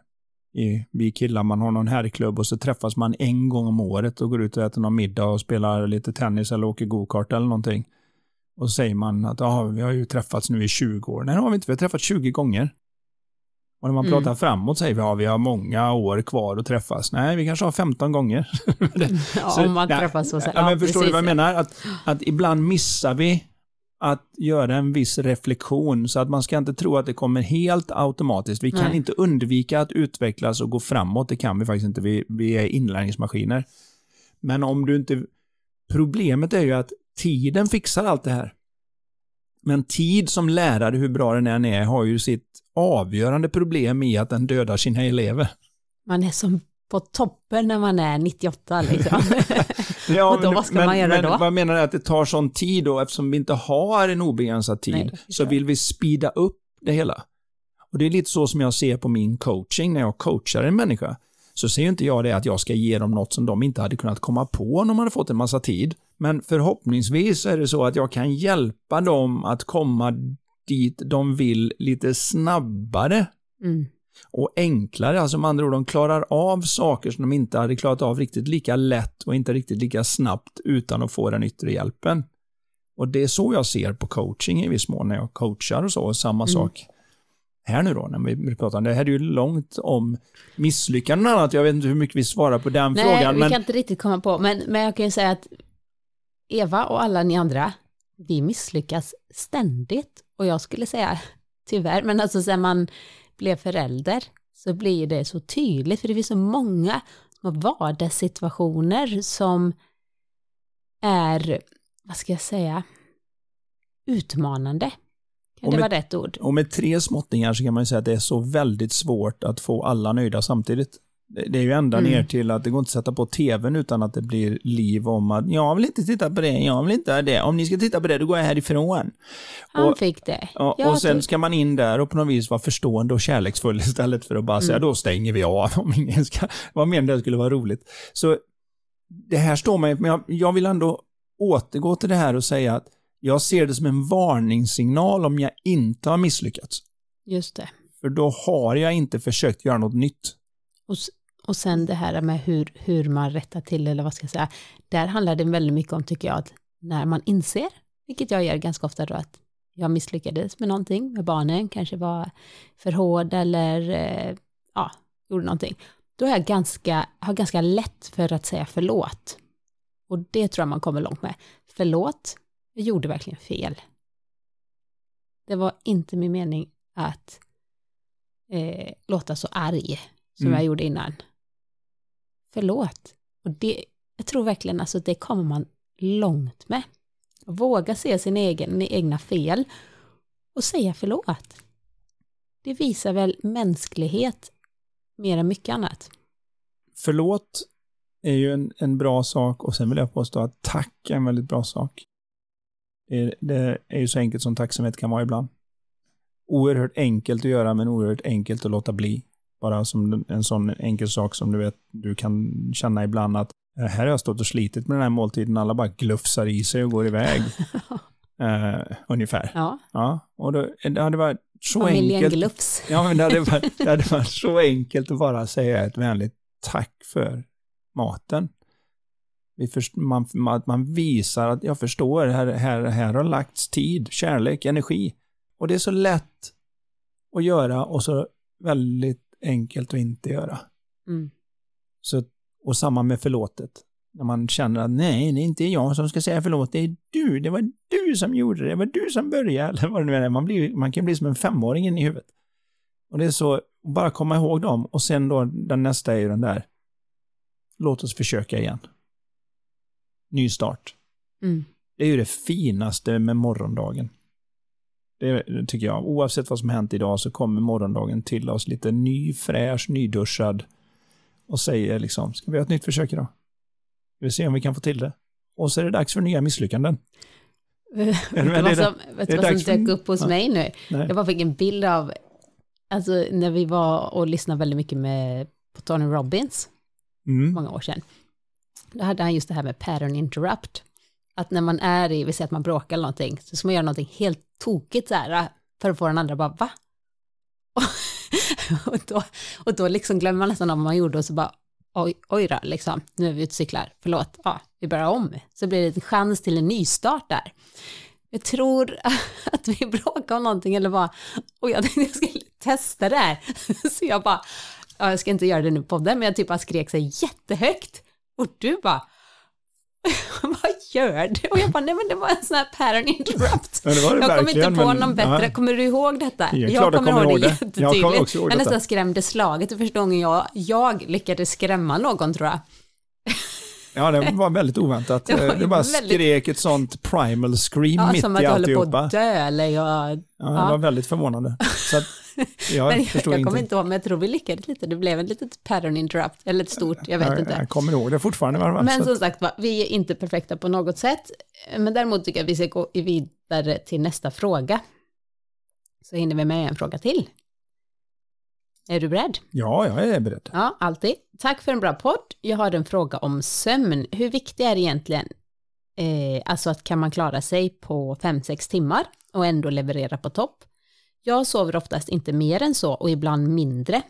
B: i, vi killar, man har någon herrklubb och så träffas man en gång om året och går ut och äter någon middag och spelar lite tennis eller åker gokart eller någonting. Och så säger man att ah, vi har ju träffats nu i 20 år. Nej, det har vi inte. Vi har träffats 20 gånger. Och när man mm. pratar framåt säger vi att ja, vi har många år kvar att träffas. Nej, vi kanske har 15 gånger.
A: ja, så, om man träffas så. Ja,
B: ja, men förstår du vad jag menar? Att, att ibland missar vi att göra en viss reflektion, så att man ska inte tro att det kommer helt automatiskt. Vi kan Nej. inte undvika att utvecklas och gå framåt, det kan vi faktiskt inte. Vi, vi är inlärningsmaskiner. Men om du inte... Problemet är ju att tiden fixar allt det här. Men tid som lärare, hur bra den än är, har ju sitt avgörande problem i att den dödar sina elever.
A: Man är som på toppen när man är 98 liksom. ja, och då, vad ska
B: men,
A: man göra
B: men,
A: då?
B: Vad menar du att det tar sån tid då, eftersom vi inte har en obegränsad tid, Nej, så vill vi speeda upp det hela. Och det är lite så som jag ser på min coaching, när jag coachar en människa, så ser inte jag det att jag ska ge dem något som de inte hade kunnat komma på om de hade fått en massa tid. Men förhoppningsvis är det så att jag kan hjälpa dem att komma dit de vill lite snabbare. Mm och enklare. Alltså med andra ord, de klarar av saker som de inte hade klarat av riktigt lika lätt och inte riktigt lika snabbt utan att få den yttre hjälpen. Och det är så jag ser på coaching i viss mån när jag coachar och så. Och samma mm. sak här nu då, när vi pratar det. här är ju långt om misslyckanden och annat. Jag vet inte hur mycket vi svarar på den
A: Nej,
B: frågan.
A: Nej, vi men... kan inte riktigt komma på. Men, men jag kan ju säga att Eva och alla ni andra, vi misslyckas ständigt. Och jag skulle säga, tyvärr, men alltså sen man blev förälder så blir det så tydligt, för det finns så många vardagssituationer som är, vad ska jag säga, utmanande. Kan det med, vara rätt ord?
B: Och med tre småttingar så kan man säga att det är så väldigt svårt att få alla nöjda samtidigt. Det är ju ända mm. ner till att det går inte att sätta på tvn utan att det blir liv om att jag vill inte titta på det, jag vill inte ha det. Om ni ska titta på det, då går jag härifrån.
A: Han och, fick det.
B: Och, och sen ska man in där och på något vis vara förstående och kärleksfull istället för att bara mm. säga då stänger vi av om ingen ska, vad menar det skulle vara roligt. Så det här står mig, men jag, jag vill ändå återgå till det här och säga att jag ser det som en varningssignal om jag inte har misslyckats.
A: Just det.
B: För då har jag inte försökt göra något nytt.
A: Och, och sen det här med hur, hur man rättar till, eller vad ska jag säga, där handlar det väldigt mycket om, tycker jag, att när man inser, vilket jag gör ganska ofta då, att jag misslyckades med någonting med barnen, kanske var för hård eller eh, ja, gjorde någonting, då är jag ganska, har ganska lätt för att säga förlåt. Och det tror jag man kommer långt med. Förlåt, jag gjorde verkligen fel. Det var inte min mening att eh, låta så arg som mm. jag gjorde innan. Förlåt. Och det, jag tror verkligen alltså det kommer man långt med. Våga se sin egen, egna fel och säga förlåt. Det visar väl mänsklighet mer än mycket annat.
B: Förlåt är ju en, en bra sak och sen vill jag påstå att tack är en väldigt bra sak. Det, det är ju så enkelt som tacksamhet kan vara ibland. Oerhört enkelt att göra men oerhört enkelt att låta bli. Bara som en sån enkel sak som du vet, du kan känna ibland att eh, här har jag stått och slitit med den här måltiden, alla bara glufsar i sig och går iväg. uh, ungefär.
A: Ja.
B: ja. Och då, det hade varit så
A: Familjen
B: enkelt.
A: glufs.
B: Ja, men det hade, varit, det hade varit så enkelt att bara säga ett vänligt tack för maten. Vi först, man, man visar att jag förstår, här, här, här har lagts tid, kärlek, energi. Och det är så lätt att göra och så väldigt enkelt att inte göra. Mm. Så, och samma med förlåtet. När man känner att nej, det är inte jag som ska säga förlåt, det är du, det var du som gjorde det, det var du som började, eller vad det nu är. Man, blir, man kan bli som en femåring in i huvudet. Och det är så, bara komma ihåg dem och sen då den nästa är ju den där, låt oss försöka igen. Ny start.
A: Mm.
B: Det är ju det finaste med morgondagen. Det tycker jag. Oavsett vad som hänt idag så kommer morgondagen till oss lite ny, fräsch, nyduschad och säger liksom, ska vi ha ett nytt försök idag? Vi se om vi kan få till det. Och så är det dags för nya misslyckanden.
A: vet du vad som, vet vad som dök upp hos
B: ja.
A: mig nu?
B: Nej.
A: Jag bara fick en bild av, alltså när vi var och lyssnade väldigt mycket med på Tony Robbins,
B: Mm.
A: många år sedan. Då hade han just det här med pattern interrupt. Att när man är i, vi säger att man bråkar eller någonting, så ska man göra någonting helt tokigt så här, äh, för att få den andra bara, va? och, då, och då liksom glömmer man nästan om vad man gjorde och så bara, oj, oj då, liksom, nu är vi ute och cyklar, förlåt, ja, vi börjar om. Så blir det en chans till en nystart där. Jag tror att vi bråkade om någonting eller bara, och jag tänkte jag skulle testa det här. Så jag bara, ja, jag ska inte göra det nu på podden, men jag typ bara skrek så jättehögt. Och du bara, vad gör du? Och jag bara, nej men det var en sån här pattern interrupt.
B: Ja, det det
A: jag kommer inte på
B: men-
A: någon bättre.
B: ja.
A: Kommer du ihåg detta?
B: Ja, jag kommer ihåg det. Jag kommer
A: jättetydligt.
B: också ihåg
A: jag
B: detta.
A: nästan skrämde slaget det första gången jag, jag lyckades skrämma någon tror jag.
B: Ja, det var väldigt oväntat.
A: Det var
B: Det, bara
A: väldigt-
B: skrek ett sånt primal scream
A: Ja,
B: mitt
A: som
B: i
A: håller på
B: alltihopa.
A: att dö eller jag...
B: Ja, det
A: ja.
B: var väldigt förvånande. Så jag
A: men jag, jag kommer inte ihåg, men jag tror vi lyckades lite. Det blev ett litet pattern interrupt, eller ett stort, jag vet
B: jag,
A: inte.
B: jag kommer ihåg det fortfarande. fall.
A: Men som sagt, vi är inte perfekta på något sätt. Men däremot tycker jag att vi ska gå vidare till nästa fråga. Så hinner vi med en fråga till. Är du beredd?
B: ja, jag är beredd.
A: Ja, alltid. Tack för en bra podd. Jag har en fråga om sömn. Hur viktig är det egentligen? Eh, alltså att kan man klara sig på 5-6 timmar och ändå leverera på topp? Jag sover oftast inte mer än så och ibland mindre,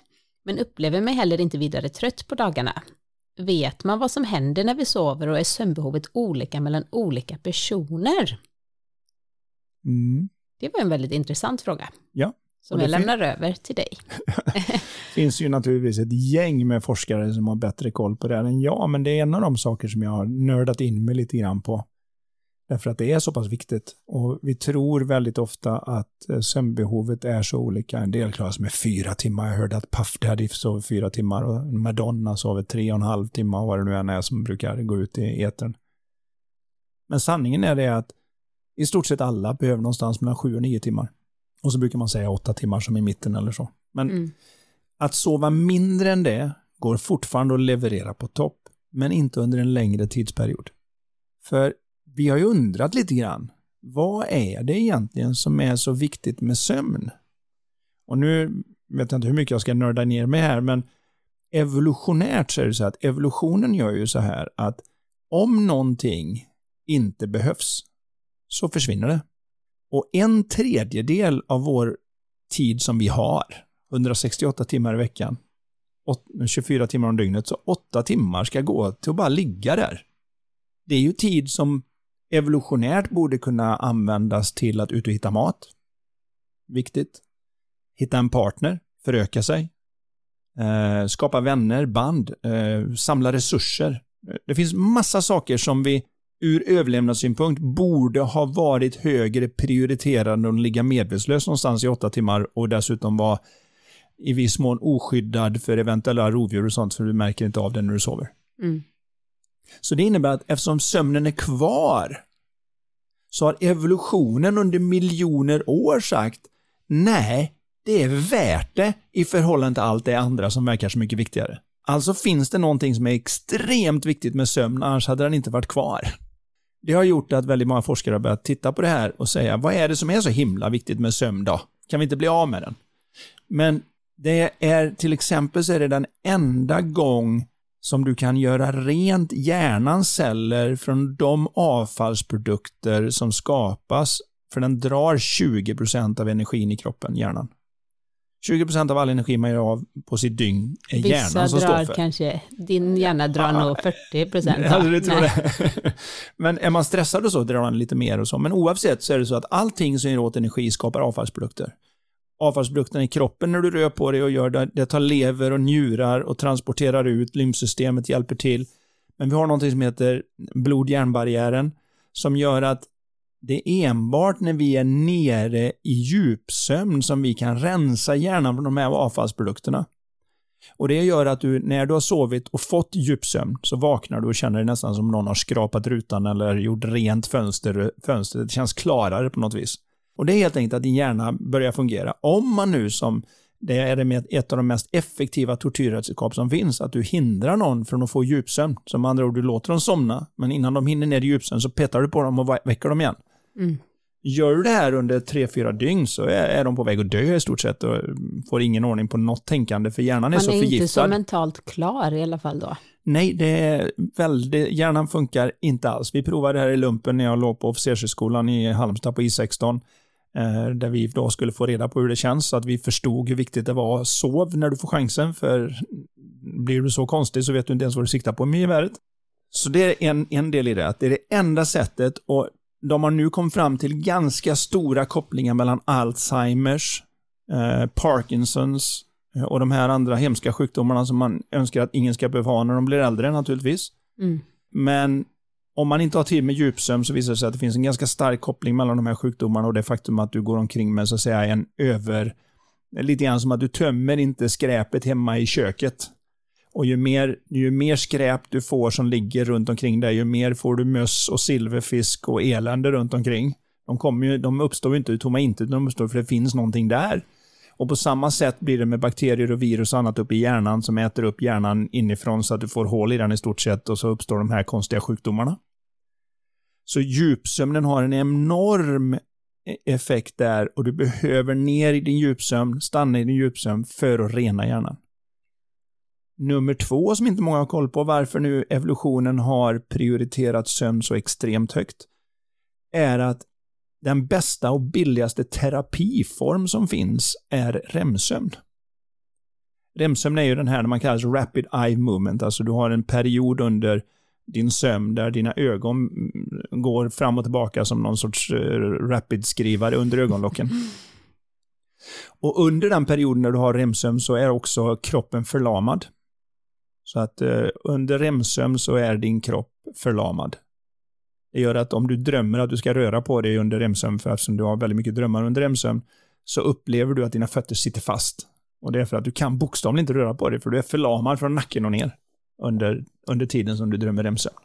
A: men upplever mig heller inte vidare trött på dagarna. Vet man vad som händer när vi sover och är sömnbehovet olika mellan olika personer?
B: Mm.
A: Det var en väldigt intressant fråga.
B: Ja,
A: Som
B: det
A: jag lämnar över till dig.
B: finns ju naturligtvis ett gäng med forskare som har bättre koll på det här än jag, men det är en av de saker som jag har nördat in mig lite grann på. Därför att det är så pass viktigt. Och vi tror väldigt ofta att eh, sömnbehovet är så olika. En del klarar sig med fyra timmar. Jag hörde att Puff Daddy sover fyra timmar och Madonna sover tre och en halv timme och vad det nu än är som brukar gå ut i etern. Men sanningen är det att i stort sett alla behöver någonstans mellan sju och nio timmar. Och så brukar man säga åtta timmar som i mitten eller så. Men
A: Mm.
B: att sova mindre än det går fortfarande att leverera på topp, men inte under en längre tidsperiod. För vi har ju undrat lite grann, vad är det egentligen som är så viktigt med sömn? Och nu vet jag inte hur mycket jag ska nörda ner mig här, men evolutionärt så är det så att evolutionen gör ju så här att om någonting inte behövs så försvinner det. Och en tredjedel av vår tid som vi har 168 timmar i veckan, 24 timmar om dygnet, så 8 timmar ska gå till att bara ligga där. Det är ju tid som evolutionärt borde kunna användas till att ut och hitta mat. Viktigt. Hitta en partner, föröka sig. Eh, skapa vänner, band, eh, samla resurser. Det finns massa saker som vi ur överlevnadssynpunkt borde ha varit högre prioriterade än att ligga medvetslös någonstans i åtta timmar och dessutom vara i viss mån oskyddad för eventuella rovdjur och sånt för du märker inte av det när du sover.
A: Mm.
B: Så det innebär att eftersom sömnen är kvar så har evolutionen under miljoner år sagt nej, det är värt det i förhållande till allt det andra som verkar så mycket viktigare. Alltså finns det någonting som är extremt viktigt med sömn, annars hade den inte varit kvar. Det har gjort att väldigt många forskare har börjat titta på det här och säga, vad är det som är så himla viktigt med sömn då? Kan vi inte bli av med den? Men det är till exempel så är det den enda gång som du kan göra rent hjärnans celler från de avfallsprodukter som skapas, för den drar 20% av energin i kroppen, hjärnan. 20% av all energi man gör av på sitt dygn är
A: Vissa
B: hjärnan som står
A: drar
B: för.
A: kanske, din hjärna drar
B: Ja,
A: nog 40 procent.
B: Ja, du tror det. Men är man stressad och så drar man lite mer och så. Men oavsett så är det så att allting som ger åt energi skapar avfallsprodukter. Avfallsprodukterna i kroppen när du rör på dig och gör det, det tar lever och njurar och transporterar ut, lymfsystemet hjälper till. Men vi har någonting som heter blod-hjärnbarriären som gör att det är enbart när vi är nere i djupsömn som vi kan rensa hjärnan från de här avfallsprodukterna. Och Det gör att du, när du har sovit och fått djupsömn, så vaknar du och känner dig nästan som någon har skrapat rutan eller gjort rent fönster, fönstret. Det känns klarare på något vis. Och Det är helt enkelt att din hjärna börjar fungera. Om man nu som det är ett av de mest effektiva tortyrredskap som finns, att du hindrar någon från att få djupsömn. Som med andra ord, du låter dem somna, men innan de hinner ner i djupsömn så petar du på dem och väcker dem igen. Mm. Gör du det här under 3-4 dygn så är, är de på väg att dö i stort sett och får ingen ordning på något tänkande för hjärnan är Man så förgiftad. Man är inte
A: så mentalt klar i alla fall då?
B: Nej, det är väldigt, hjärnan funkar inte alls. Vi provade det här i lumpen när jag låg på officershögskolan i Halmstad på I16. Eh, där vi då skulle få reda på hur det känns, så att vi förstod hur viktigt det var att sov när du får chansen, för blir du så konstig så vet du inte ens vad du siktar på med geväret. Så det är en, en del i det, att det är det enda sättet och de har nu kommit fram till ganska stora kopplingar mellan Alzheimers, eh, Parkinsons eh, och de här andra hemska sjukdomarna som man önskar att ingen ska behöva ha när de blir äldre naturligtvis. Mm. Men om man inte har tid med djupsömn så visar det sig att det finns en ganska stark koppling mellan de här sjukdomarna och det faktum att du går omkring med så att säga en över... Lite grann som att du tömmer inte skräpet hemma i köket. Och ju mer, ju mer skräp du får som ligger runt omkring dig, ju mer får du möss och silverfisk och elände runt omkring. De, kommer ju, de uppstår ju inte ur tomma intet, de uppstår för det finns någonting där. Och på samma sätt blir det med bakterier och virus och annat uppe i hjärnan som äter upp hjärnan inifrån så att du får hål i den i stort sett och så uppstår de här konstiga sjukdomarna. Så djupsömnen har en enorm e-, effekt där och du behöver ner i din djupsömn, stanna i din djupsömn för att rena hjärnan. Nummer två som inte många har koll på, varför nu evolutionen har prioriterat sömn så extremt högt, är att den bästa och billigaste terapiform som finns är REM-sömn. REM-sömn är ju den här när man kallar rapid eye movement, alltså du har en period under din sömn där dina ögon går fram och tillbaka som någon sorts eh, rapid-skrivare under ögonlocken. Och under den perioden när du har REM-sömn så är också kroppen förlamad. Så att eh, under REM-sömn så är din kropp förlamad. Det gör att om du drömmer att du ska röra på dig under REM-sömn, för eftersom du har väldigt mycket drömmar under REM-sömn, så upplever du att dina fötter sitter fast. Och det är för att du kan bokstavligen inte röra på dig, för du är förlamad från nacken och ner under, under tiden som du drömmer REM-sömn.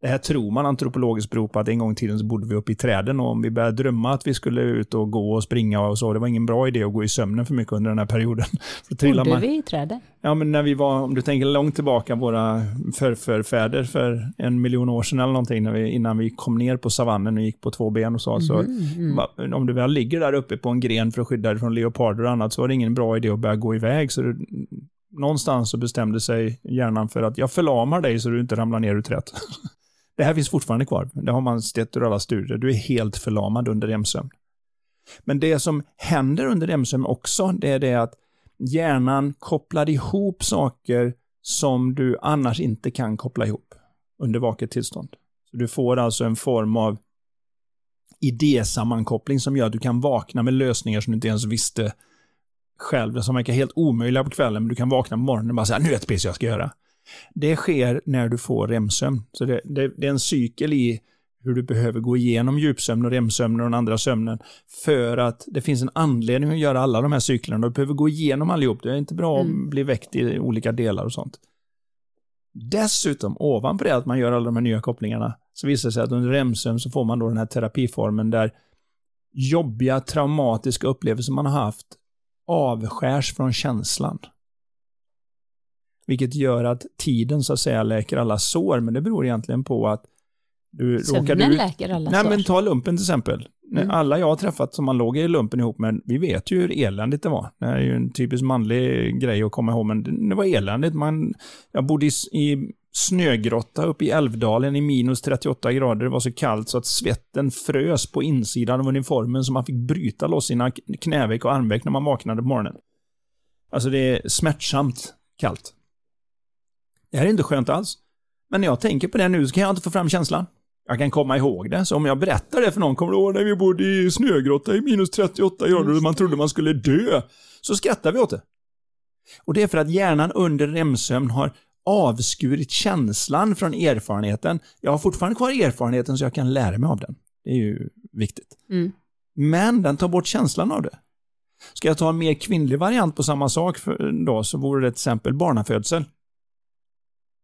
B: Det här tror man antropologiskt beror på att en gång i tiden så bodde vi uppe i träden och om vi började drömma att vi skulle ut och gå och springa och så, det var ingen bra idé att gå i sömnen för mycket under den här perioden.
A: Bodde man... vi i träden?
B: Ja, men när vi var, om du tänker långt tillbaka, våra förfäder för en miljon år sedan eller någonting, när vi, innan vi kom ner på savannen och gick på två ben och så, mm, så mm. om du väl ligger där uppe på en gren för att skydda dig från leoparder och annat, så var det ingen bra idé att börja gå iväg. Så du, någonstans så bestämde sig hjärnan för att jag förlamar dig så du inte ramlar ner ur trädet. Det här finns fortfarande kvar. Det har man sett ur alla studier. Du är helt förlamad under REM-sömn. Men det som händer under REM-sömn också, det är det att hjärnan kopplar ihop saker som du annars inte kan koppla ihop under vaket tillstånd. Så du får alltså en form av idésammankoppling som gör att du kan vakna med lösningar som du inte ens visste själv, som verkar helt omöjliga på kvällen, men du kan vakna på morgonen och bara säga nu vet jag vad jag ska göra. Det sker när du får REM-sömn. Så det, det, det, är en cykel i hur du behöver gå igenom djupsömn och REM-sömn och den andra sömnen för att det finns en anledning att göra alla de här cyklerna. Du behöver gå igenom allihop. Det är inte bra mm. att bli väckt i olika delar och sånt. Dessutom, ovanpå det att man gör alla de här nya kopplingarna, så visar det sig att under REM-sömn så får man då den här terapiformen där jobbiga, traumatiska upplevelser man har haft avskärs från känslan. Vilket gör att tiden så att säga läker alla sår, men det beror egentligen på att du
A: Sömnen
B: råkade
A: ut... läker alla
B: Nej, sår. men ta lumpen till exempel. Mm. Alla jag har träffat som man låg i lumpen ihop med, vi vet ju hur eländigt det var. Det är ju en typisk manlig grej att komma ihåg, men det var eländigt. Man, jag bodde i, i snögrotta uppe i Älvdalen i minus 38 grader. Det var så kallt så att svetten frös på insidan av uniformen så man fick bryta loss sina knäveck och armveck när man vaknade på morgonen. Alltså det är smärtsamt kallt. Det här är inte skönt alls. Men när jag tänker på det nu så kan jag inte få fram känslan. Jag kan komma ihåg det, så om jag berättar det för någon, kommer du ihåg när vi bodde i snögrotta i minus 38 grader och man trodde man skulle dö? Så skrattar vi åt det. Och det är för att hjärnan under REM-sömn har avskurit känslan från erfarenheten. Jag har fortfarande kvar erfarenheten så jag kan lära mig av den. Det är ju viktigt.
A: Mm.
B: Men den tar bort känslan av det. Ska jag ta en mer kvinnlig variant på samma sak för, då, så vore det till exempel barnafödsel.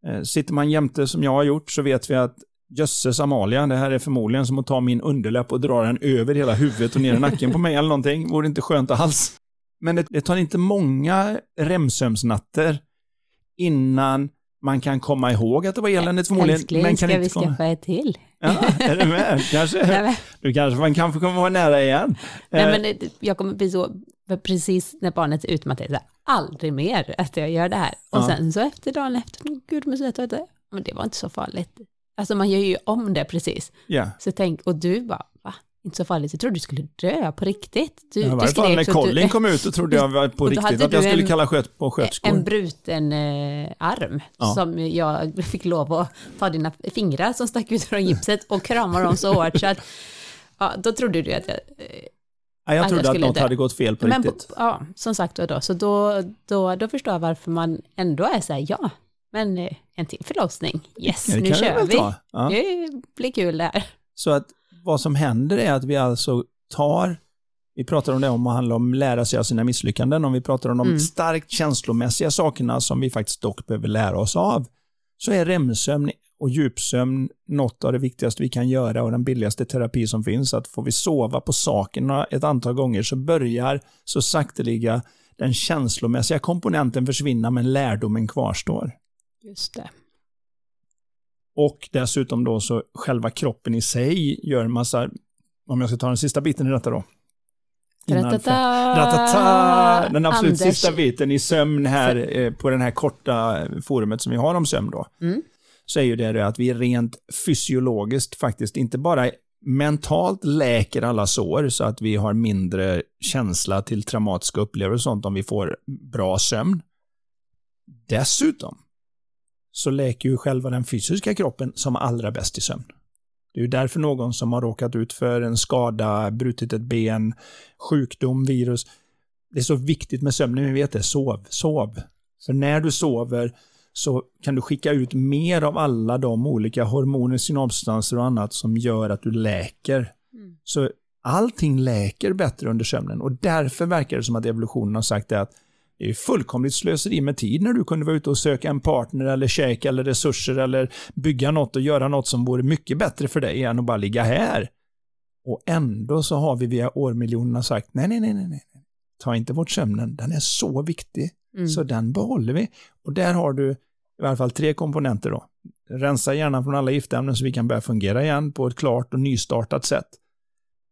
B: Eh, sitter man jämte som jag har gjort så vet vi att Jösses Amalia, det här är förmodligen som att ta min underläpp och dra den över hela huvudet och ner i nacken på mig eller någonting. Vore inte skönt alls. Men det, det tar inte många remsömsnatter innan man kan komma ihåg att det var eländigt förmodligen.
A: Älskling,
B: men kan
A: ska
B: inte
A: vi
B: komma...
A: skaffa ett till?
B: Ja, är du med? Kanske,
A: Nej, men-
B: du kanske, man kanske kommer vara nära igen.
A: Nej,
B: Eh,
A: men det- jag kommer bli så, precis när barnet är utmattat, så aldrig mer att jag gör det här. Och
B: Ja.
A: sen så efter dagen efter, gud vet du, men det var inte så farligt. Alltså man gör ju om det precis.
B: Ja.
A: Så tänk, och du bara, va? Inte så farligt, jag trodde du skulle dö på riktigt. Du,
B: Ja, I
A: du
B: varje fall när Colin
A: du,
B: kom ut så trodde jag var på riktigt att jag skulle
A: en-
B: kalla sköt på sköterskor.
A: en bruten eh, arm
B: Ja.
A: som jag fick lov att ta dina fingrar som stack ut från gipset och krama dem så hårt så att ja, då trodde du att jag...
B: Ja, jag
A: att
B: trodde
A: jag
B: att något
A: dö.
B: hade gått fel på
A: men
B: riktigt.
A: ja, som sagt då, så då, då, då förstår jag varför man ändå är så här, ja, men eh, en till förlossning, yes,
B: Ja,
A: nu kör vi.
B: Ja.
A: Det blir kul där.
B: Så att vad som händer är att vi alltså tar, vi pratar om det om att handla om lära sig av sina misslyckanden, om vi pratar om de
A: Mm.
B: starkt känslomässiga sakerna som vi faktiskt dock behöver lära oss av, så är REM-sömn och djupsömn något av det viktigaste vi kan göra och den billigaste terapi som finns. Att får vi sova på sakerna ett antal gånger så börjar så sakteliga den känslomässiga komponenten försvinna men lärdomen kvarstår.
A: Just det.
B: Och dessutom då så själva kroppen i sig gör massa, om jag ska ta den sista biten i detta då.
A: Ratata!
B: Den absolut
A: Anders.
B: sista biten i sömn här eh, på den här korta forumet som vi har om sömn då.
A: Mm.
B: Så är ju det att vi rent fysiologiskt faktiskt inte bara mentalt läker alla sår så att vi har mindre känsla till traumatiska upplevelser och sånt om vi får bra sömn. Dessutom så läker ju själva den fysiska kroppen som allra bäst i sömn. Det är ju därför någon som har råkat ut för en skada, brutit ett ben, sjukdom, virus. Det är så viktigt med sömnen, vi vet det, sov, sov. För när du sover så kan du skicka ut mer av alla de olika hormoner, synapssubstanser och annat som gör att du läker.
A: Mm.
B: Så allting läker bättre under sömnen och därför verkar det som att evolutionen har sagt det att det är fullkomligt slöseri med tid när du kunde vara ute och söka en partner eller käka eller resurser eller bygga något och göra något som vore mycket bättre för dig än att bara ligga här. Och ändå så har vi via årmiljonerna sagt nej, nej, nej, nej, nej. Ta inte bort sömnen, den är så viktig.
A: Mm.
B: Så den behåller vi. Och där har du i alla fall tre komponenter då. Rensa hjärnan från alla giftämnen så vi kan börja fungera igen på ett klart och nystartat sätt.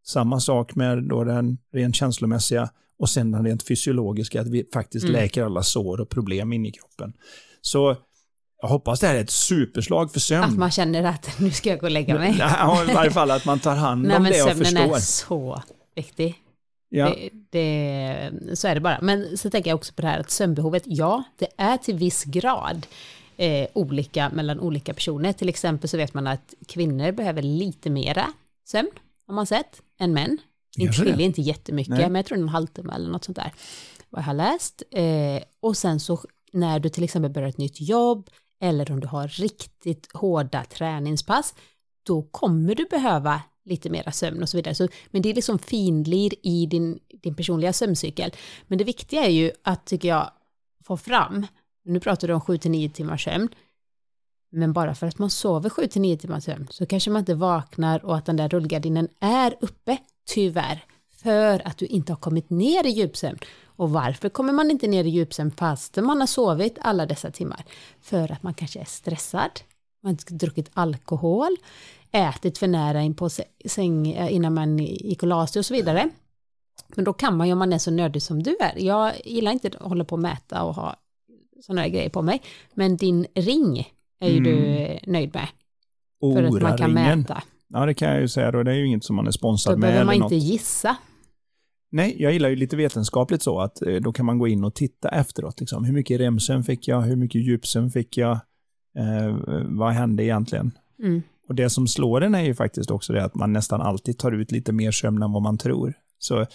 B: Samma sak med då den rent känslomässiga och sen den rent fysiologiska, att vi faktiskt
A: Mm.
B: läker alla sår och problem in i kroppen. Så jag hoppas det här är ett superslag för sömn.
A: Att man känner att nu ska jag gå och lägga mig.
B: Ja, i varje fall att man tar hand
A: Nej
B: om
A: men
B: det och
A: sömnen
B: förstår.
A: är så viktig.
B: Ja.
A: Det, det, så är det bara. Men så tänker jag också på det här att sömnbehovet, ja, det är till viss grad eh, olika mellan olika personer. Till exempel så vet man att kvinnor behöver lite mera sömn, har man sett, än män. Inte skiljer inte jättemycket,
B: Nej.
A: men jag tror en halvtimme eller något sånt där. Vad jag har läst. Eh, och sen så när du till exempel börjar ett nytt jobb, eller om du har riktigt hårda träningspass, då kommer du behöva lite mera sömn och så vidare. Så, men det är liksom finlir i din, din personliga sömncykel. Men det viktiga är ju att, tycker jag, få fram, nu pratar du om 7-9 timmars sömn, men bara för att man sover 7-9 timmars sömn så kanske man inte vaknar och att den där rullgardinen är uppe, tyvärr, för att du inte har kommit ner i djupsömn. Och varför kommer man inte ner i djupsömn fast man har sovit alla dessa timmar? För att man kanske är stressad, man har druckit alkohol, ätit för nära in på säng eh, innan man gick och la sig och så vidare. Men då kan man ju om man är så nördig som du är. Jag gillar inte att hålla på och mäta och ha sådana här grejer på mig. Men din ring är ju
B: Mm.
A: du nöjd med. För att man kan
B: Ora-ringen.
A: mäta.
B: Ja, det kan jag ju säga då. Det är ju inget som man är
A: Då
B: sponsrad med.
A: behöver
B: eller
A: man
B: något.
A: inte gissa.
B: Nej, jag gillar ju lite vetenskapligt så att eh, då kan man gå in och titta efteråt. Liksom. Hur mycket remsömn fick jag? Hur mycket djupsömn fick jag? Eh, vad hände egentligen?
A: Mm.
B: Och det som slår en är ju faktiskt också det att man nästan alltid tar ut lite mer sömn än vad man tror. Så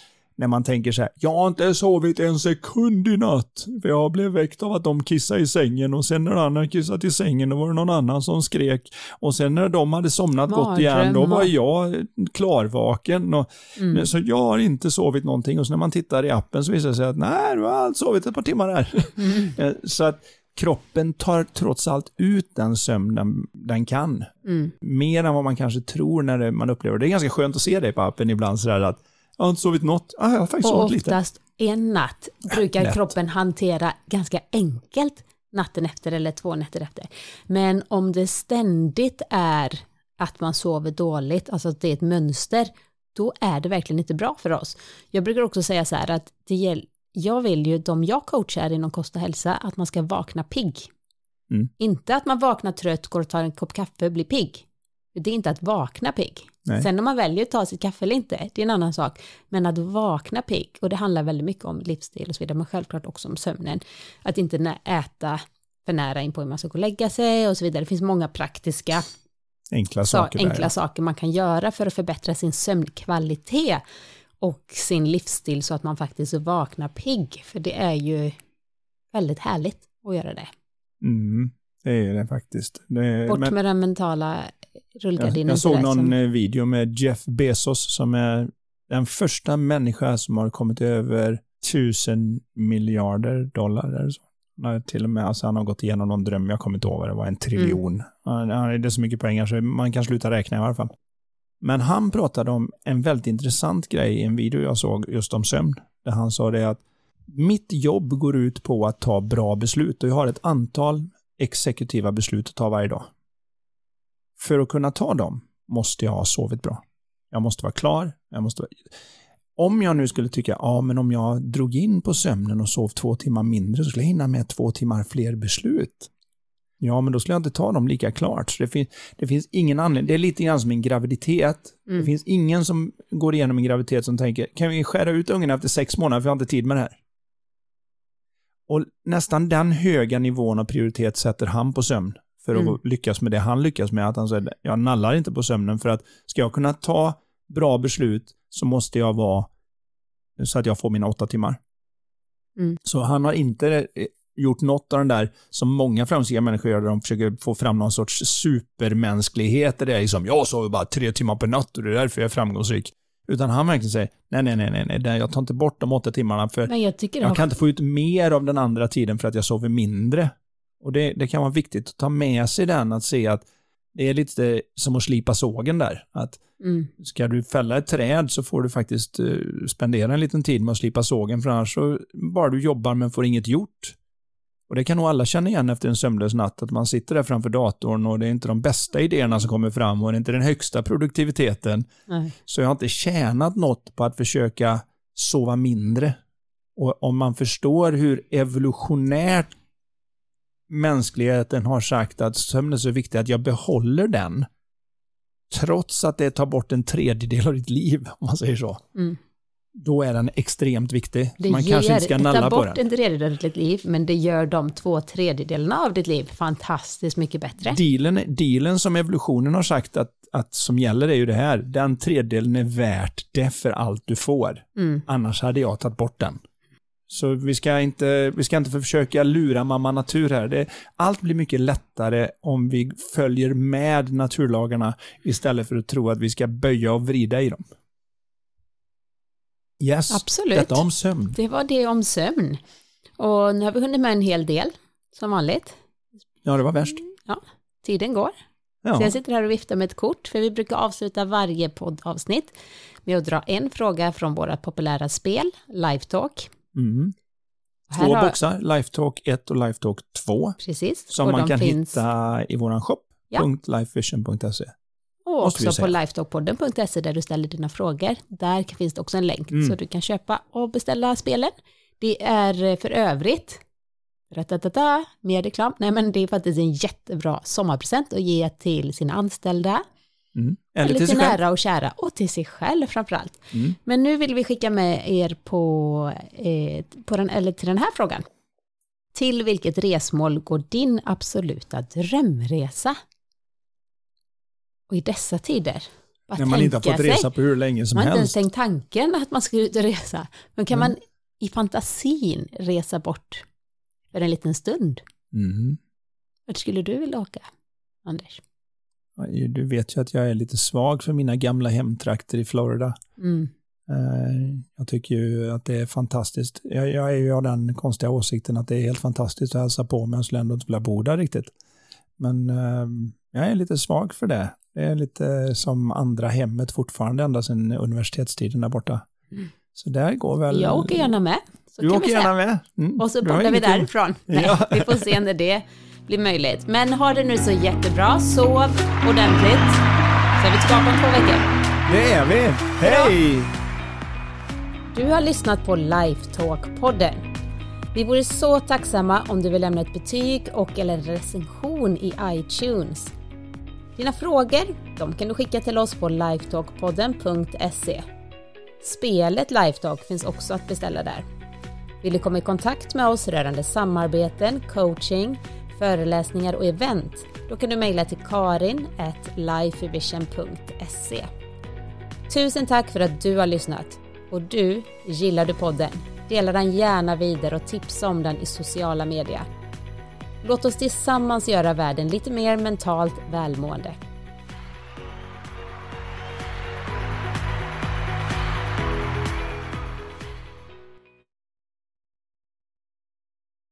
B: när man tänker så här, jag har inte sovit en sekund i natt, för jag blev väckt av att de kissade i sängen och sen när han hade kissat i sängen då var det någon annan som skrek och sen när de hade somnat gott igen då var jag klarvaken. Och, mm. Så jag har inte sovit någonting och så när man tittar i appen så visar det sig att nej, du har sovit ett par timmar här. Mm. Eh, så att kroppen tar trots allt ut den sömn den, den kan. Mm. Mer än vad man kanske tror när det, man upplever det. Det är ganska skönt att se det på appen ibland sådär att jag har inte sovit något. Ah, jag har faktiskt
A: och
B: sovit lite.
A: oftast en natt brukar Lätt. kroppen hantera ganska enkelt natten efter eller två nätter efter. Men om det ständigt är att man sover dåligt, alltså att det är ett mönster, då är det verkligen inte bra för oss. Jag brukar också säga så här att det gäller, jag vill ju, de jag coachar inom kost och hälsa, att man ska vakna pigg. Mm. Inte att man vaknar trött, går och tar en kopp kaffe och blir pigg. Det är inte att vakna pigg. Nej. Sen om man väljer att ta sitt kaffe eller inte, det är en annan sak. Men att vakna pigg, och det handlar väldigt mycket om livsstil och så vidare, men självklart också om sömnen. Att inte äta för nära in på hur man ska gå och lägga sig och så vidare. Det finns många praktiska
B: enkla, saker,
A: så, enkla saker man kan göra för att förbättra sin sömnkvalitet och sin livsstil så att man faktiskt vaknar pigg. För det är ju väldigt härligt att göra det.
B: Mm, det är det faktiskt. Det
A: Bort men... med den mentala
B: rullgardinen. Jag, jag såg någon som... Video med Jeff Bezos som är den första människa som har kommit över tusen miljarder dollar. Eller så. Till och med, alltså han har gått igenom någon dröm, jag kommer inte ihåg vad det var, en triljon. Mm. Det är så mycket pengar så man kan sluta räkna i alla fall. Men han pratade om en väldigt intressant grej i en video jag såg just om sömn. Där han sa det att mitt jobb går ut på att ta bra beslut och jag har ett antal exekutiva beslut att ta varje dag. För att kunna ta dem måste jag ha sovit bra. Jag måste vara klar. Jag måste vara... Om jag nu skulle tycka, ja men om jag drog in på sömnen och sov två timmar mindre så skulle jag hinna med två timmar fler beslut. Ja, men då skulle jag inte ta dem lika klart. Så det, fin det finns ingen anledning. Det är lite grann som en graviditet. Mm. Det finns ingen som går igenom en graviditet som tänker, kan vi skära ut ungen efter sex månader för jag har inte tid med det här? Och nästan den höga nivån av prioritet sätter han på sömn för att mm. lyckas med det han lyckas med. Att han säger, jag nallar inte på sömnen för att ska jag kunna ta bra beslut så måste jag vara så att jag får mina åtta timmar. Mm. Så han har inte gjort något av den där som många framgångsrika människor gör, där de försöker få fram någon sorts supermänsklighet. Där det är liksom, jag sover bara tre timmar per natt och det är därför jag är framgångsrik. Utan han verkligen säger, nej, nej, nej, nej, nej, jag tar inte bort de åtta timmarna för jag, jag har... kan inte få ut mer av den andra tiden för att jag sover mindre. Och det, det kan vara viktigt att ta med sig den, att se att det är lite som att slipa sågen där. Att mm. Ska du fälla ett träd så får du faktiskt uh, spendera en liten tid med att slipa sågen, för annars så bara du jobbar men får inget gjort. Och det kan nog alla känna igen efter en sömnlös natt, att man sitter där framför datorn och det är inte de bästa idéerna som kommer fram och det är inte den högsta produktiviteten. Nej. Så jag har inte tjänat något på att försöka sova mindre. Och om man förstår hur evolutionärt mänskligheten har sagt att sömn är så viktig att jag behåller den, trots att det tar bort en tredjedel av ditt liv, om man säger så. Mm då är den extremt viktig.
A: Det Man ger, kanske inte ska nalla på den. Det tar bort en tredjedel av ditt liv, men det gör de två tredjedelarna av ditt liv fantastiskt mycket bättre.
B: Dealen, dealen som evolutionen har sagt att, att som gäller är ju det här, den tredjedelen är värt det för allt du får. Mm. Annars hade jag tagit bort den. Så vi ska inte, vi ska inte försöka lura mamma natur här. Det, allt blir mycket lättare om vi följer med naturlagarna istället för att tro att vi ska böja och vrida i dem. Yes,
A: Absolut.
B: detta om sömn.
A: Det var det om sömn. Och nu har vi hunnit med en hel del, som vanligt.
B: Ja, det var värst.
A: Ja, tiden går. Ja. Så jag sitter här och viftar med ett kort, för vi brukar avsluta varje poddavsnitt med att dra en fråga från våra populära spel, Lifetalk.
B: Mm. Två har... boxar, Lifetalk 1 och Lifetalk 2.
A: Precis.
B: Som och man kan finns... hitta i vår shop, ja. .lifevision.se.
A: Och också på lifetalkpodden.se där du ställer dina frågor. Där finns det också en länk mm. så du kan köpa och beställa spelen. Det är eh, för övrigt, ratatata, mer reklam, nej men det är faktiskt en jättebra sommarpresent att ge till sina anställda. Mm. Eller, eller till, till nära och kära och till sig själv framförallt. Mm. Men nu vill vi skicka med er på, eh, på den, eller till den här frågan. Till vilket resmål går din absoluta drömresa? Och i dessa tider bara
B: När man inte har fått
A: sig.
B: resa på hur länge som
A: Man har inte ens
B: helst.
A: tänkt tanken att man ska ut och resa. Men kan
B: Mm.
A: man i fantasin resa bort för en liten stund?
B: Mm.
A: Vart skulle du vilja åka, Anders?
B: Du vet ju att jag är lite svag för mina gamla hemtrakter i Florida.
A: Mm.
B: Eh, Jag tycker ju att det är fantastiskt. Jag, jag är ju av den konstiga åsikten att det är helt fantastiskt att hälsa på men jag skulle ändå inte vilja bo där riktigt. Men eh, jag är lite svag för det. Det är lite som andra hemmet fortfarande ända sedan universitetstiden där borta.
A: Mm.
B: Så där går väl...
A: Jag åker gärna med. Så
B: Du
A: kan
B: åker gärna med. Mm.
A: Och så poddar vi därifrån. Nej,
B: Ja.
A: Vi får se när det blir möjligt. Men ha det nu så jättebra. Sov ordentligt. Så är vi tillbaka om två veckor.
B: Det är vi. Hej!
A: Du har lyssnat på Lifetalk-podden. Vi vore så tacksamma om du vill lämna ett betyg och eller en recension i iTunes. Dina frågor de kan du skicka till oss på lifetalkpodden.se. Spelet Lifetalk finns också att beställa där. Vill du komma i kontakt med oss rörande samarbeten, coaching, föreläsningar och event? Då kan du mejla till karin lifevision.se. Tusen tack för att du har lyssnat. Och du, gillar du podden? Dela den gärna vidare och tipsa om den i sociala medier. Låt oss tillsammans göra världen lite mer mentalt välmående.